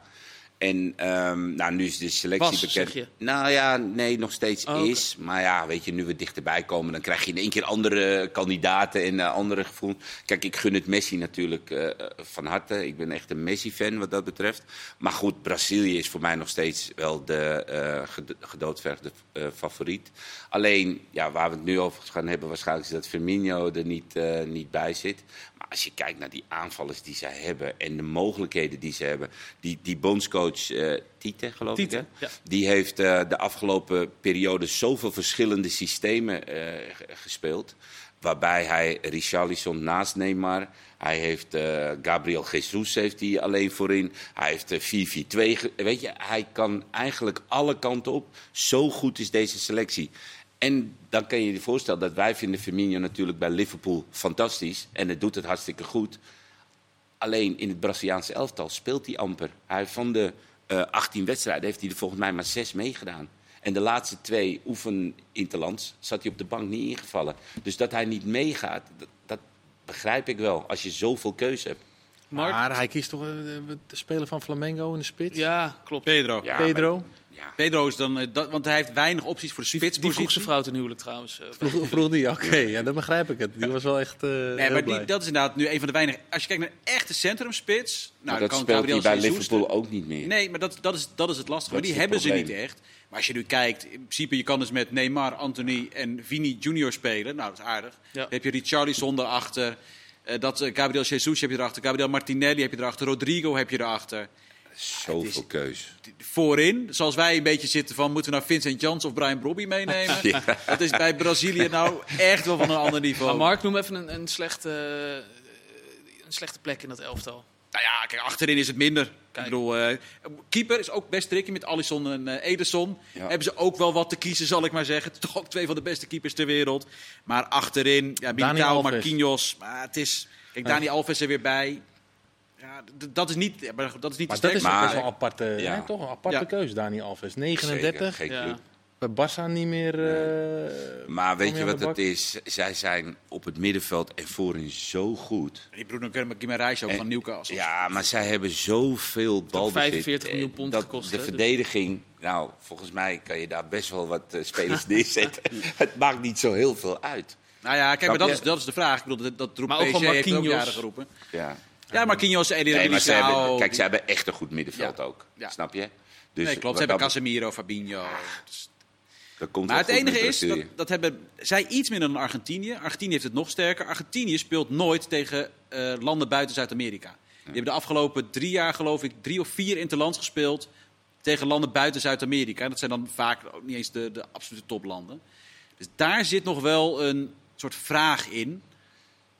En ehm, nou, nu is de selectie Was, bekend. zeg je? Nou ja, nee, nog steeds Oh, is. Maar ja, weet je, nu we dichterbij komen, dan krijg je in één keer andere kandidaten en eh, andere gevoel. Kijk, ik gun het Messi natuurlijk eh, eh, van harte. Ik ben echt een Messi-fan wat dat betreft. Maar goed, Brazilië is voor mij nog steeds wel de ged- gedoodverfde eh, favoriet. Alleen, ja, waar we het nu over gaan hebben, waarschijnlijk is dat Firmino er niet, niet bij zit. Maar als je kijkt naar die aanvallers die zij hebben en de mogelijkheden die ze hebben. Die, die bondscoach eh Tite, geloof ik, hè? ja. Die heeft eh, de afgelopen periode zoveel verschillende systemen eh, gespeeld. Waarbij hij Richarlison naast Neymar. Hij heeft Gabriel Jesus heeft hij alleen voorin. Hij heeft eh, 4-4-2. ge- Weet je, hij kan eigenlijk alle kanten op. Zo goed is deze selectie. En dan kan je je voorstellen dat wij vinden Firmino natuurlijk bij Liverpool fantastisch. En het doet het hartstikke goed. Alleen in het Braziliaanse elftal speelt hij amper. Hij heeft van de eh 18 wedstrijden heeft hij er volgens mij maar 6 meegedaan. En de laatste twee oefeninterlands zat hij op de bank niet ingevallen. Dus dat hij niet meegaat, dat, dat begrijp ik wel. Als je zoveel keuze hebt. Mark? Maar hij kiest toch eh, de speler van Flamengo in de spits? Ja, klopt. Pedro. Ja, Pedro? maar- ja. Pedro is dan, eh, dat, want hij heeft weinig opties voor de Die vroeg zijn vrouw ten huwelijk trouwens. eh, Vroeg, vroeg die? Oké, ja, dan begrijp ik het. Die was wel echt eh Nee, maar die, dat is inderdaad nu een van de weinige. Als je kijkt naar een echte centrumspits. Nou, Maar dan dat kan speelt hij Gabriel bij Jesus Liverpool er- ook niet meer. Nee, maar dat, dat, is, dat is het lastige. Dat die hebben ze niet echt. Maar als je nu kijkt, in principe, je kan dus met Neymar, Anthony en Vini Junior spelen. Nou, dat is aardig. Ja. Dan heb je Richarlison erachter. eh dat, Gabriel Jesus heb je erachter. Gabriel Martinelli heb je erachter. Rodrigo heb je erachter. Zoveel keus. Voorin, zoals wij een beetje zitten van... moeten we nou Vincent Jans of Brian Brobby meenemen? Dat is bij Brazilië nou echt wel van een ander niveau. Maar Mark, noem even een, een, slechte, eh, een slechte plek in dat elftal. Nou ja, kijk, achterin is het minder. Kijk. Ik bedoel, eh, keeper is ook best tricky met Alisson en eh, Ederson. Ja. Hebben ze ook wel wat te kiezen, zal ik maar zeggen. Toch ook twee van de beste keepers ter wereld. Maar achterin, ja, Militao. Marquinhos. Maar het is, kijk, Dani Alves er weer bij. Ja, dat is niet, maar dat is niet Maar dat is. Maar- wel een aparte, Ja. hè, toch een aparte Ja. keuze, Dani Alves. Zeker, 39. geen Ja. club. bij Barça niet meer... eh, Maar weet je wat het is? Zij zijn op het middenveld en voorin zo goed. Die Bruno Guimaraes ook En- van Newcastle. Ja, maar zij hebben zoveel balbezit. 45 miljoen eh, pond dat gekost, De dus- verdediging, nou, volgens mij kan je daar best wel wat eh, spelers neerzetten. het maakt niet zo heel veel uit. Nou ja, kijk, maar dat is, dat is de vraag. Ik bedoel, dat, dat roept Maar ook PSG, gewoon heeft ook Marquinhos. jaren geroepen. Ja. Ja, Marquinhos, Eddie Nee, maar ze hebben, Militao, kijk, ze hebben echt een goed middenveld ook. Snap je? Dus nee, klopt. Ze hebben Casemiro, Fabinho. Dus- dat komt Maar het enige is, dat, hebben zij iets minder dan Argentinië. Argentinië heeft het nog sterker. Argentinië speelt nooit tegen eh, landen buiten Zuid-Amerika. Die hebben de afgelopen drie jaar, geloof ik, drie of vier interlands gespeeld tegen landen buiten Zuid-Amerika. En dat zijn dan vaak ook niet eens de, de absolute toplanden. Dus daar zit nog wel een soort vraag in.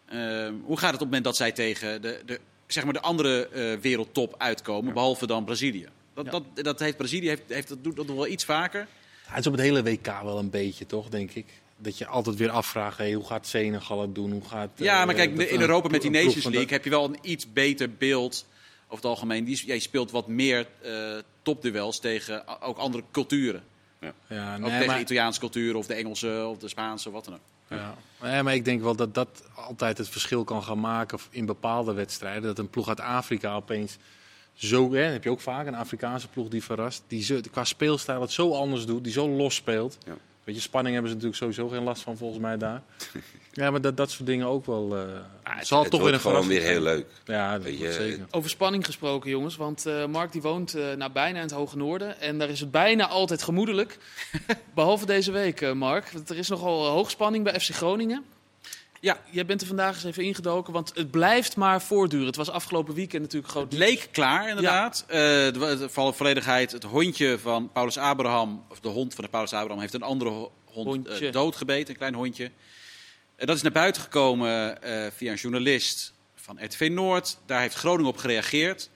Ehm, hoe gaat het op het moment dat zij tegen de, de, zeg maar de andere eh, wereldtop uitkomen, behalve dan Brazilië? Dat, Ja. dat, dat heeft Brazilië heeft, heeft dat, doet dat nog wel iets vaker. Ja, het is op het hele WK wel een beetje, toch, denk ik. Dat je altijd weer afvraagt, hey, hoe gaat Senegal het doen? Hoe gaat, Ja, eh, maar kijk, dat- in Europa met die Nations League heb je wel een iets beter beeld over het algemeen. Die, jij speelt wat meer eh topduels tegen ook andere culturen. Ja, ook nee, tegen maar- de Italiaanse cultuur of de Engelse of de Spaanse, wat dan ook. Ja. Maar ik denk wel dat dat altijd het verschil kan gaan maken in bepaalde wedstrijden. Dat een ploeg uit Afrika opeens zo... Hè, heb je ook vaak een Afrikaanse ploeg die verrast. Die qua speelstijl het zo anders doet, die zo los speelt. Ja. Weet je, spanning hebben ze natuurlijk sowieso geen last van volgens mij daar. ja, maar dat, dat soort dingen ook wel... eh het, zal het toch wordt weer een gewoon weer heel leuk. Ja, dat Weet wordt je, zeker. Over spanning gesproken, jongens. Want eh, Mark die woont eh nou, bijna in het Hoge Noorden. En daar is het bijna altijd gemoedelijk. Behalve deze week, eh, Mark. Want er is nogal hoogspanning bij FC Groningen. Ja. Jij bent er vandaag eens even ingedoken. Want het blijft maar voortduren. Het was afgelopen weekend natuurlijk groot. Het leek klaar, inderdaad. Eh, de, de, voor alle volledigheid, het hondje van Paulus Abraham, of de hond van de Paulus Abraham, heeft een andere ho- hond eh, doodgebeten, een klein hondje. Eh, dat is naar buiten gekomen eh, via een journalist van RTV Noord. Daar heeft Groningen op gereageerd.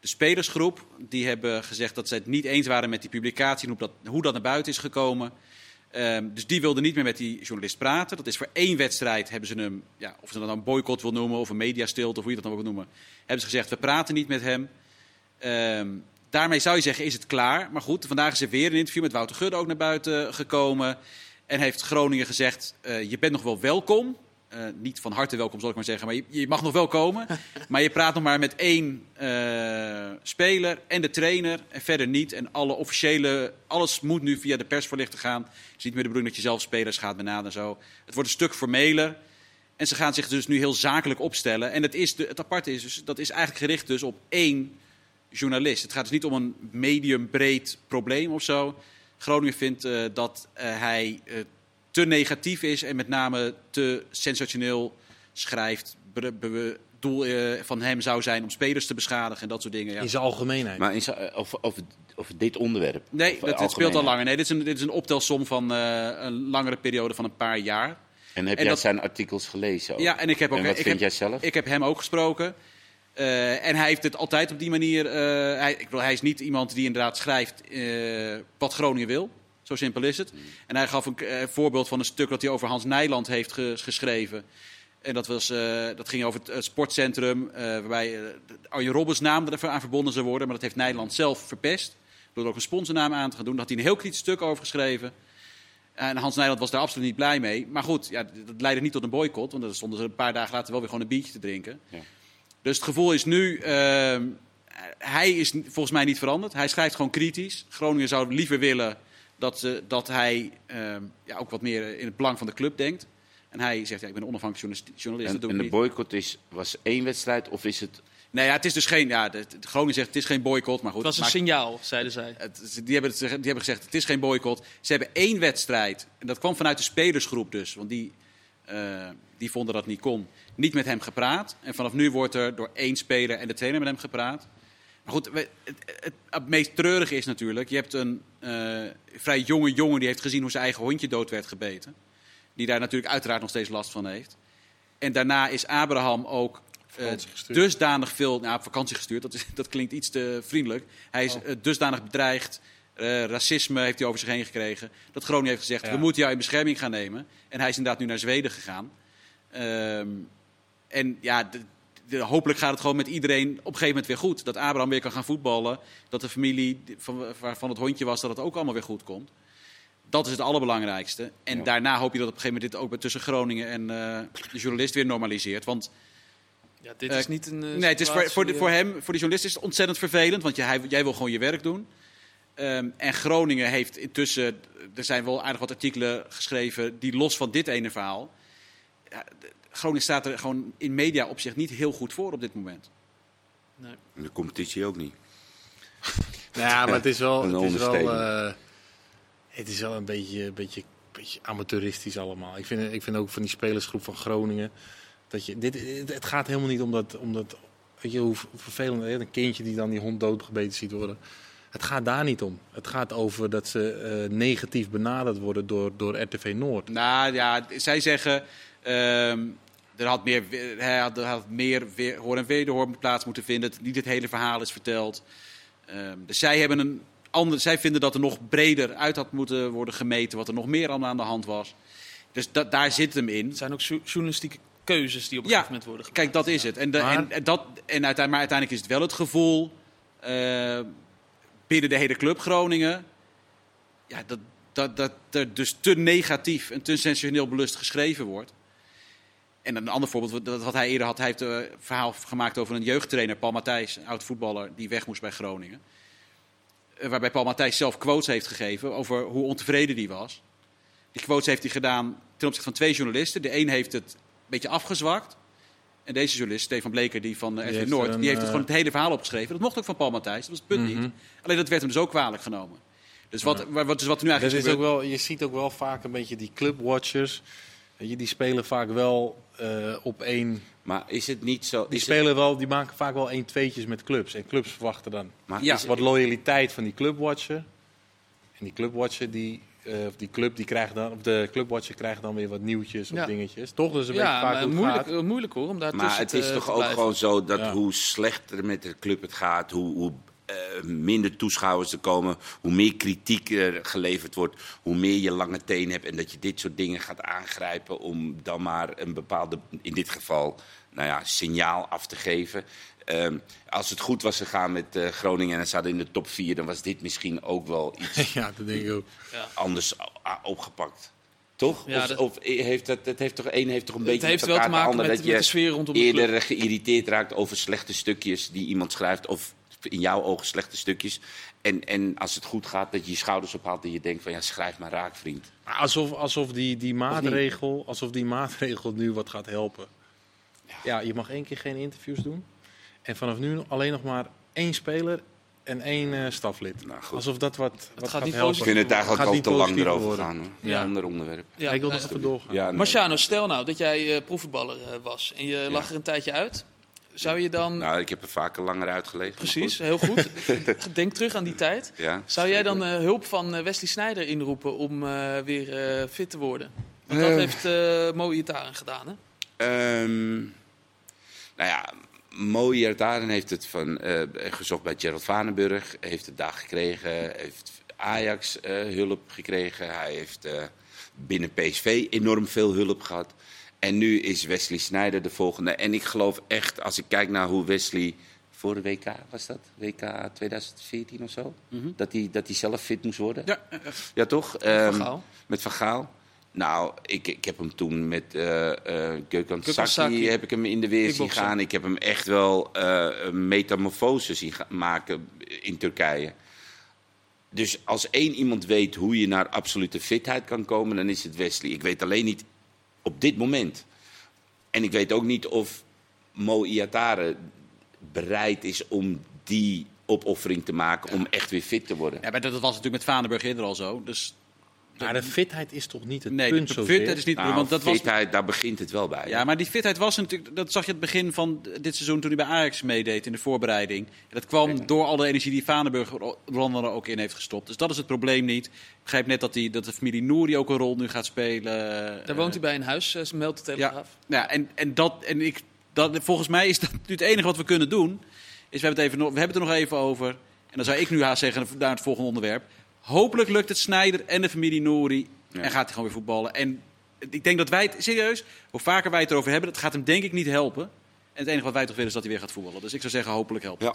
De spelersgroep die hebben gezegd dat ze het niet eens waren met die publicatie en hoe dat, hoe dat naar buiten is gekomen. Ehm, dus die wilden niet meer met die journalist praten. Dat is voor één wedstrijd hebben ze hem, ja, of ze dat nou een boycott wil noemen of een mediastilte of hoe je dat dan ook wil noemen, hebben ze gezegd we praten niet met hem. Ehm, daarmee zou je zeggen is het klaar. Maar goed, vandaag is er weer een interview met Wouter Gudde ook naar buiten gekomen. En heeft Groningen gezegd, eh, je bent nog wel welkom. Eh, niet van harte welkom, zal ik maar zeggen. Maar je, je mag nog wel komen. maar je praat nog maar met één eh, speler en de trainer. En verder niet. En alle officiële, alles moet nu via de persvoorlichter gaan. Het is niet meer de bedoeling dat je zelf spelers gaat benaderen en zo. Het wordt een stuk formeler. En ze gaan zich dus nu heel zakelijk opstellen. En het, is de, het aparte is dus, dat is eigenlijk gericht dus op één journalist. Het gaat dus niet om een mediumbreed probleem of zo. Groningen vindt eh, dat hij te negatief is en met name te sensationeel schrijft. Be- be- doel eh, van hem zou zijn om spelers te beschadigen en dat soort dingen. Ja. In zijn algemeenheid. Maar in over, over, over dit onderwerp? Nee, Of, dat, dit speelt al langer. Nee, dit is een, dit is een optelsom van eh, een langere periode van een paar jaar. En heb En jij dat- zijn artikels gelezen? ook? Ja, en ik heb ook. En wat ik vind heb, jij zelf? Ik heb hem ook gesproken. Eh, en hij heeft het altijd op die manier. eh, hij, ik bedoel, hij is niet iemand die inderdaad schrijft eh, wat Groningen wil. Zo simpel is het. En hij gaf een eh, voorbeeld van een stuk dat hij over Hans Nijland heeft ge- geschreven. En dat, was, eh, dat ging over het, het sportcentrum, eh, waarbij de Arjen Robbers naam er aan verbonden zou worden. Maar dat heeft Nijland zelf verpest. Door er ook een sponsornaam aan te gaan doen. Daar had hij een heel kritisch stuk over geschreven. En Hans Nijland was daar absoluut niet blij mee. Maar goed, ja, dat leidde niet tot een boycott. Want dan stonden ze een paar dagen later wel weer gewoon een biertje te drinken. Ja. Dus het gevoel is nu... ehm, hij is volgens mij niet veranderd. Hij schrijft gewoon kritisch. Groningen zou liever willen dat, ze, dat hij ehm, ja, ook wat meer in het belang van de club denkt. En hij zegt, ja, ik ben een onafhankelijk journalist. journalist En, dat doe en ik de niet. boycott is, was één wedstrijd of is het... Nee, ja, het is dus geen... Ja, de, de Groningen zegt, het is geen boycott, maar goed. Het was een signaal, zeiden zij. Het- die, hebben het, die hebben gezegd, het is geen boycott. Ze hebben één wedstrijd. En dat kwam vanuit de spelersgroep dus. Want die, eh, die vonden dat niet kon. Niet met hem gepraat. En vanaf nu wordt er door één speler en de trainer met hem gepraat. Maar goed, het, het, het meest treurige is natuurlijk... Je hebt een eh, vrij jonge jongen die heeft gezien hoe zijn eigen hondje dood werd gebeten. Die daar natuurlijk uiteraard nog steeds last van heeft. En daarna is Abraham ook eh, dusdanig veel... Nou, op vakantie gestuurd, dat, is, dat klinkt iets te vriendelijk. Hij is Oh. eh, dusdanig bedreigd. racisme heeft hij over zich heen gekregen. Dat Groningen heeft gezegd, Ja. we moeten jou in bescherming gaan nemen. En hij is inderdaad nu naar Zweden gegaan. Ehm, en ja, de- hopelijk gaat het gewoon met iedereen op een gegeven moment weer goed. Dat Abraham weer kan gaan voetballen. Dat de familie van, waarvan het hondje was, dat het ook allemaal weer goed komt. Dat is het allerbelangrijkste. En Ja. daarna hoop je dat op een gegeven moment dit ook bij- tussen Groningen en eh, de journalist weer normaliseert. Want Ja, dit Eh, is niet een. eh, nee, het is voor, voor, de- voor hem, voor die journalist is het ontzettend vervelend. Want jij, jij wil gewoon je werk doen. Ehm, en Groningen heeft intussen, er zijn wel aardig wat artikelen geschreven die los van dit ene verhaal. Ja, Groningen staat er gewoon in media op zich niet heel goed voor op dit moment. nee. In de competitie ook niet. Ja, maar het is wel, Een het is wel, eh, het is wel een beetje, beetje, beetje amateuristisch allemaal. Ik vind, ik vind ook van die spelersgroep van Groningen. Dat je, dit, het- het gaat helemaal niet om dat, om dat weet je, hoe vervelend. Een kindje die dan die hond doodgebeten ziet worden. Het gaat daar niet om. Het gaat over dat ze eh, negatief benaderd worden door, door RTV Noord. Nou ja, zij zeggen. ehm, er had meer, hij had, er had meer weer, hoor en wederhoor plaats moeten vinden. Niet het hele verhaal is verteld. Ehm, dus zij, hebben een ander, zij vinden dat er nog breder uit had moeten worden gemeten. Wat er nog meer allemaal aan de hand was. Dus da- daar zit hem in. Het zijn ook jo- journalistieke keuzes die op een Ja, gegeven moment worden gemaakt. Kijk, dat is het. En, de, Maar- en, en dat, en uiteindelijk, maar uiteindelijk is het wel het gevoel eh, binnen de hele club Groningen. Ja, dat, dat, dat er dus te negatief en te sensationeel belust geschreven wordt. En een ander voorbeeld, wat- wat hij eerder had, hij heeft eh, een verhaal gemaakt over een jeugdtrainer, Paul Matthijs, een oud voetballer, die weg moest bij Groningen. Eh, Waarbij Paul Matthijs zelf quotes heeft gegeven over hoe ontevreden die was. Die quotes heeft hij gedaan ten opzichte van twee journalisten. De een heeft het een beetje afgezwakt. En deze journalist, Stefan Bleker, die van uh, Noord, een, die heeft het eh, gewoon het hele verhaal opgeschreven. Dat mocht ook van Paul Matthijs, dat was het punt Mhm. niet. Alleen dat werd hem dus ook kwalijk genomen. Dus wat, Ja. wat, dus wat nu Dat eigenlijk is gebeurt- ook wel, je ziet ook wel vaak een beetje die clubwatchers. Weet je, die spelen vaak wel eh, op één. Maar is het niet zo... Die spelen wel, die maken vaak wel één tweetjes met clubs. En clubs verwachten dan het, maar Ja, het- wat loyaliteit van die clubwatcher. En die clubwatcher die. eh, of die club die krijgt dan, of de clubwatcher krijgt dan weer wat nieuwtjes of Ja. dingetjes. Toch? Dus een beetje Ja, vaak maar hoe het moeilijk, gaat. moeilijk hoor om daar Maar tussen het te- is toch te ook blijven. gewoon zo dat Ja. hoe slechter met de club het gaat, hoe, hoe eh, minder toeschouwers er komen, hoe meer kritiek er geleverd wordt, hoe meer je lange teen hebt en dat je dit soort dingen gaat aangrijpen om dan maar een bepaalde, in dit geval, nou ja, signaal af te geven. Ehm, als het goed was gegaan met eh, Groningen en ze hadden in de top 4, dan was dit misschien ook wel iets Ja, dat denk ik ook. anders opgepakt. Toch? Ja, of, dat- of heeft dat, het heeft toch, een heeft toch een Het beetje heeft met wel te maken ander, met, dat met je de sfeer rondom de eerder club. geïrriteerd raakt over slechte stukjes die iemand schrijft. Of in jouw ogen slechte stukjes. En, en als het goed gaat, dat je je schouders ophaalt en je denkt van ja, schrijf maar raak, vriend. Maar Alsof, alsof die, die maatregel, alsof die maatregel nu wat gaat helpen. Ja, je mag één keer geen interviews doen. En vanaf nu alleen nog maar één speler en één eh, staflid. Nou, goed. Alsof dat wat, wat gaat niet Ik helpen. vind het eigenlijk Gaat al te lang erover worden. gaan. Hoor. Ja. Een ander onderwerp. Ja, ik wil nog even doorgaan. Ja, nee. Marciano, stel nou dat jij eh proefvoetballer eh, was en je lag er een tijdje uit. Zou je dan, Nou, ik heb er vaker langer uitgelegen. maar precies, goed. heel goed, denk terug aan die tijd. Ja, Zou jij dan eh, hulp van eh, Wesley Sneijder inroepen om eh, weer eh, fit te worden? Want dat heeft eh Mo Iataren gedaan, hè? Ehm, nou ja, Mo Iataren heeft het van, eh, gezocht bij Gerald Vanenburg. Heeft het daar gekregen. Heeft Ajax eh, hulp gekregen. Hij heeft eh, binnen PSV enorm veel hulp gehad. En nu is Wesley Sneijder de volgende. En ik geloof echt, als ik kijk naar hoe Wesley... Voor de WK was dat? WK 2014 of zo? dat, hij, dat hij zelf fit moest worden? Ja, Ja, toch? Van Ehm, Gaal. met Van Gaal. Nou, ik, ik heb hem toen met Gökhan Gökhan Saki heb ik hem in de weer zien gaan. Ik heb hem echt wel eh, een metamorfose zien maken in Turkije. Dus als één iemand weet hoe je naar absolute fitheid kan komen, dan is het Wesley. Ik weet alleen niet op dit moment. En ik weet ook niet of Mo Iatare bereid is om die opoffering te maken om echt weer fit te worden. ja, maar dat was natuurlijk met Vaneburg eerder al zo. Dus Maar de fitheid is toch niet het nee, punt de zozeer? fitheid is niet... Nou, want dat was, fitheid, daar begint het wel bij. ja, maar die fitheid was natuurlijk... Dat zag je het begin van dit seizoen toen hij bij Ajax meedeed in de voorbereiding. En dat kwam door al de energie die Vaneburg er ook in heeft gestopt. Dus dat is het probleem niet. Ik begrijp net dat, die, dat de familie Nouri ook een rol nu gaat spelen. Daar woont hij bij een huis, eh, meldt de Telegraaf. Ja, en, en, dat, en ik, dat, volgens mij is dat nu het enige wat we kunnen doen. Is we, hebben het even, nog- we hebben het er nog even over. En dan zou ik nu haast zeggen naar het volgende onderwerp. Hopelijk lukt het Snijder en de familie Nouri. Ja. En gaat hij gewoon weer voetballen. En ik denk dat wij het, serieus, hoe vaker wij het erover hebben, dat gaat hem denk ik niet helpen. En het enige wat wij toch willen is dat hij weer gaat voetballen. Dus ik zou zeggen, hopelijk helpt Ja.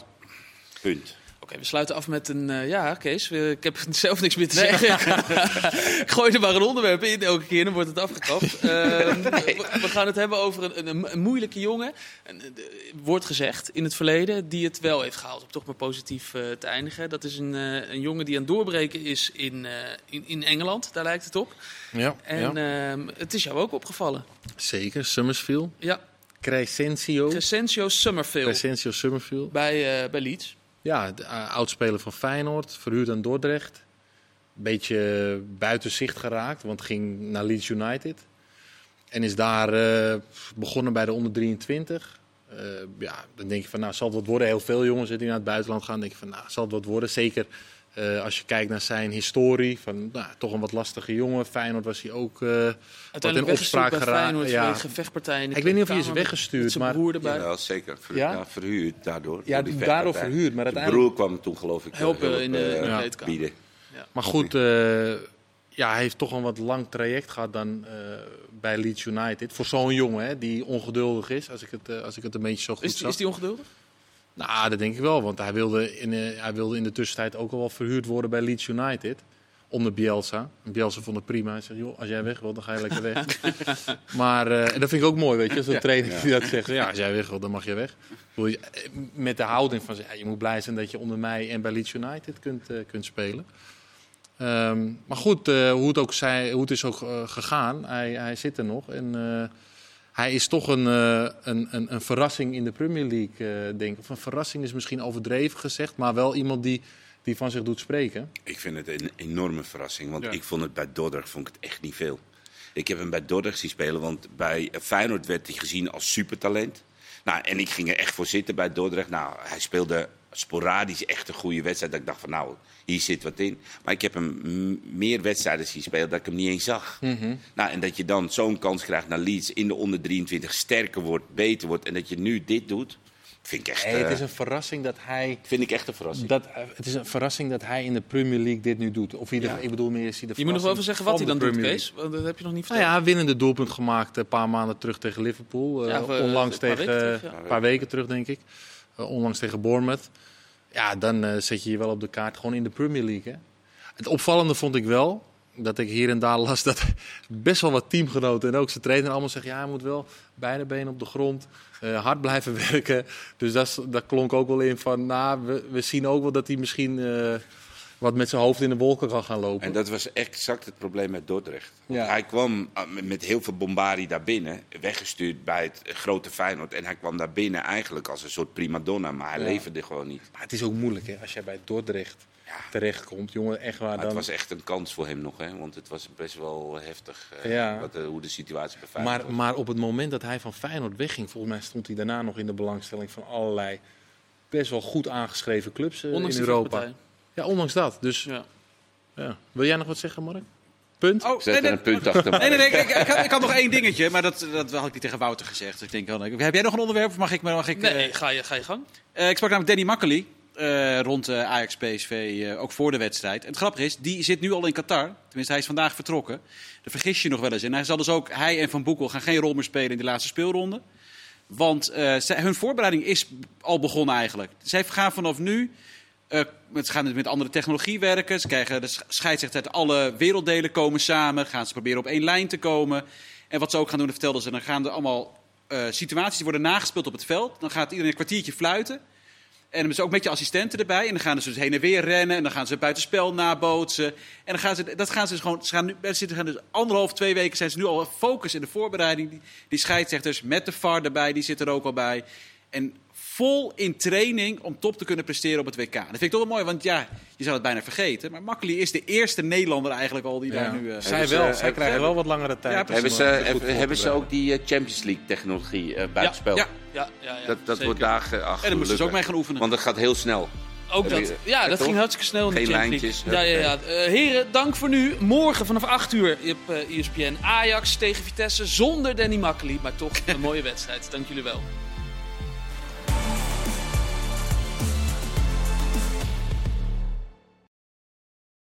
Punt. Oké, we sluiten af met een... eh, ja, Kees, we- ik heb zelf niks meer te zeggen. ik gooi er maar een onderwerp in elke keer, dan wordt het afgekapt. Ehm, we, we gaan het hebben over een, een, een moeilijke jongen. En, de- wordt gezegd in het verleden, die het wel heeft gehaald. Om toch maar positief eh, te eindigen. Dat is een, eh, een jongen die aan het doorbreken is in, eh, in, in Engeland. Daar lijkt het op. Ja, En ehm, het is jou ook opgevallen. zeker. Summersfield. Ja, Crescencio. Crescencio Summerfield Crescencio Summerfield. bij, eh, bij Leeds. Ja, de, uh, oudspeler van Feyenoord, verhuurd aan Dordrecht. Beetje buiten zicht geraakt, want ging naar Leeds United. En is daar eh, begonnen bij de onder 23. Eh, ja, dan denk je van, nou, zal het worden? Heel veel jongens die naar het buitenland gaan, denk je van, nou, zal het wat worden? Zeker eh, als je kijkt naar zijn historie, van nou, toch een wat lastige jongen. Feyenoord was hij ook... eh, Uiteindelijk in opspraak geraakt, ja. vanwege vechtpartijen. in de ik weet niet of hij is weggestuurd, maar... broer erbij. Ja, zeker. Ver, Ja? ja? verhuurd daardoor. Ja, door die daardoor verhuurd, maar De uiteindelijk- broer kwam toen geloof ik Helpen hulp, in de- eh, in de Ja. kleedkamer. bieden. Maar goed, eh, ja, hij heeft toch een wat lang traject gehad dan eh, bij Leeds United. Voor zo'n jongen hè, die ongeduldig is, als ik het, als ik het een beetje zo goed Is, zag. is die ongeduldig? Nou, dat denk ik wel, want hij wilde, in, eh, hij wilde in de tussentijd ook al wel verhuurd worden bij Leeds United. Onder Bielsa. En Bielsa vond het prima. Hij zegt, joh, als jij weg wilt, dan ga je lekker weg. maar, eh, en dat vind ik ook mooi, weet je. Zo'n trainer die dat zegt. Ja, als jij weg wilt, dan mag je weg. Eh, Met de houding van, ja, je moet blij zijn dat je onder mij en bij Leeds United kunt, kunt spelen. Ehm, maar goed, hoe, het ook zij, hoe het is ook gegaan, hij, hij zit er nog. En hij is toch een, eh, een, een, een verrassing in de Premier League, eh, denk ik. Of een verrassing is misschien overdreven gezegd, maar wel iemand die, die van zich doet spreken. Ik vind het een enorme verrassing, want Ja. ik vond het bij Dordrecht vond ik het echt niet veel. Ik heb hem bij Dordrecht zien spelen, want bij Feyenoord werd hij gezien als supertalent. Nou, en ik ging er echt voor zitten bij Dordrecht. Nou, hij speelde sporadisch echt een goede wedstrijd. Dat ik dacht van nou, hier zit wat in. Maar ik heb hem meer wedstrijden zien spelen dat ik hem niet eens zag. Nou, en dat je dan zo'n kans krijgt naar Leeds in de onder 23 sterker wordt, beter wordt. En dat je nu dit doet, vind ik echt, Nee, het eh, is een verrassing dat hij... vind ik echt een verrassing. Dat, eh, het is een verrassing dat hij in de Premier League dit nu doet. Of ieder, ik bedoel meer is hij de Je moet nog wel even zeggen wat hij dan doet, Kees. Want dat heb je nog niet Nou ja, winnende doelpunt gemaakt een paar maanden terug tegen Liverpool. Eh, Ja, onlangs tegen, ja. een paar weken terug, denk ik. Eh, onlangs tegen Bournemouth. Ja, dan eh, zet je je wel op de kaart gewoon in de Premier League. Hè? Het opvallende vond ik wel dat ik hier en daar las dat best wel wat teamgenoten en ook zijn trainer allemaal zeggen: ja, hij moet wel beide benen op de grond, eh, hard blijven werken. Dus dat, dat klonk ook wel in van, nou, we, we zien ook wel dat hij misschien wat met zijn hoofd in de wolken kan gaan lopen. En dat was exact het probleem met Dordrecht. Ja. Hij kwam uh, met- heel veel bombardie daar binnen, weggestuurd bij het grote Feyenoord. En hij kwam daar binnen eigenlijk als een soort primadonna, maar hij Ja. leverde gewoon niet. Maar het is ook moeilijk hè, als jij bij Dordrecht terechtkomt. Jongen, echt waar. Maar Dan... het was echt een kans voor hem nog, hè? want het was best wel heftig eh, Ja. wat, eh, hoe de situatie bij Feyenoord Maar, was. maar op het moment dat hij van Feyenoord wegging, volgens mij stond hij daarna nog in de belangstelling van allerlei best wel goed aangeschreven clubs eh, in Europa. Ja, ondanks dat. Dus Ja. ja. wil jij nog wat zeggen, Mark? Punt? Oh, Zet nee, er een punt achter. nee, nee, nee, ik, ik, had, ik had nog één dingetje, maar dat, dat had ik niet tegen Wouter gezegd. Dus ik denk wel, heb jij nog een onderwerp of mag ik? Mag ik eh, Nee, ga je, ga je gang. Eh, ik sprak namelijk Danny Makkely eh, rond eh, Ajax PSV, eh, ook voor de wedstrijd. En het grappige is, die zit nu al in Qatar. Tenminste, hij is vandaag vertrokken. Daar vergis je nog wel eens in. Hij zal dus ook, hij en Van Boekel gaan geen rol meer spelen in die laatste speelronde. Want eh, hun voorbereiding is al begonnen eigenlijk. Zij gaan vanaf nu, eh, ze gaan met andere technologie werken. Ze krijgen de sch- scheidsrechter uit alle werelddelen komen samen. Gaan ze proberen op één lijn te komen. En wat ze ook gaan doen, dat vertelden ze, dan gaan er allemaal eh, situaties worden nagespeeld op het veld. Dan gaat iedereen een kwartiertje fluiten. En dan hebben ze ook met je assistenten erbij. En dan gaan ze dus heen en weer rennen. En dan gaan ze buitenspel nabootsen. En dan gaan ze, dat gaan ze dus gewoon. Ze gaan nu, ze zitten gaan dus anderhalf, twee weken zijn ze nu al focus in de voorbereiding. Die, die scheidsrechters met de VAR erbij, die zitten er ook al bij. En vol in training om top te kunnen presteren op het WK. Dat vind ik toch wel mooi, want ja, je zou het bijna vergeten. Maar Makkely is de eerste Nederlander eigenlijk al die daar nu... eh, zij wel. hebben- zij krijgen wel wat langere tijd. Ja, om, hebben, ze, eh, hebben, ze ook die eh, Champions League technologie eh buitenspel? ja. Ja, ja, ja, Dat, dat zeker. wordt daar geacht. En daar moesten ze ook mee gaan oefenen. Want dat gaat heel snel. Ook dat, ja, dat toch? ging hartstikke snel in de Geen Champions lijntjes, League. Ja, ja, ja. Eh, heren, dank voor nu. Morgen vanaf 8 uur op eh, ESPN Ajax tegen Vitesse zonder Danny Makkely. Maar toch een mooie wedstrijd. Dank jullie wel.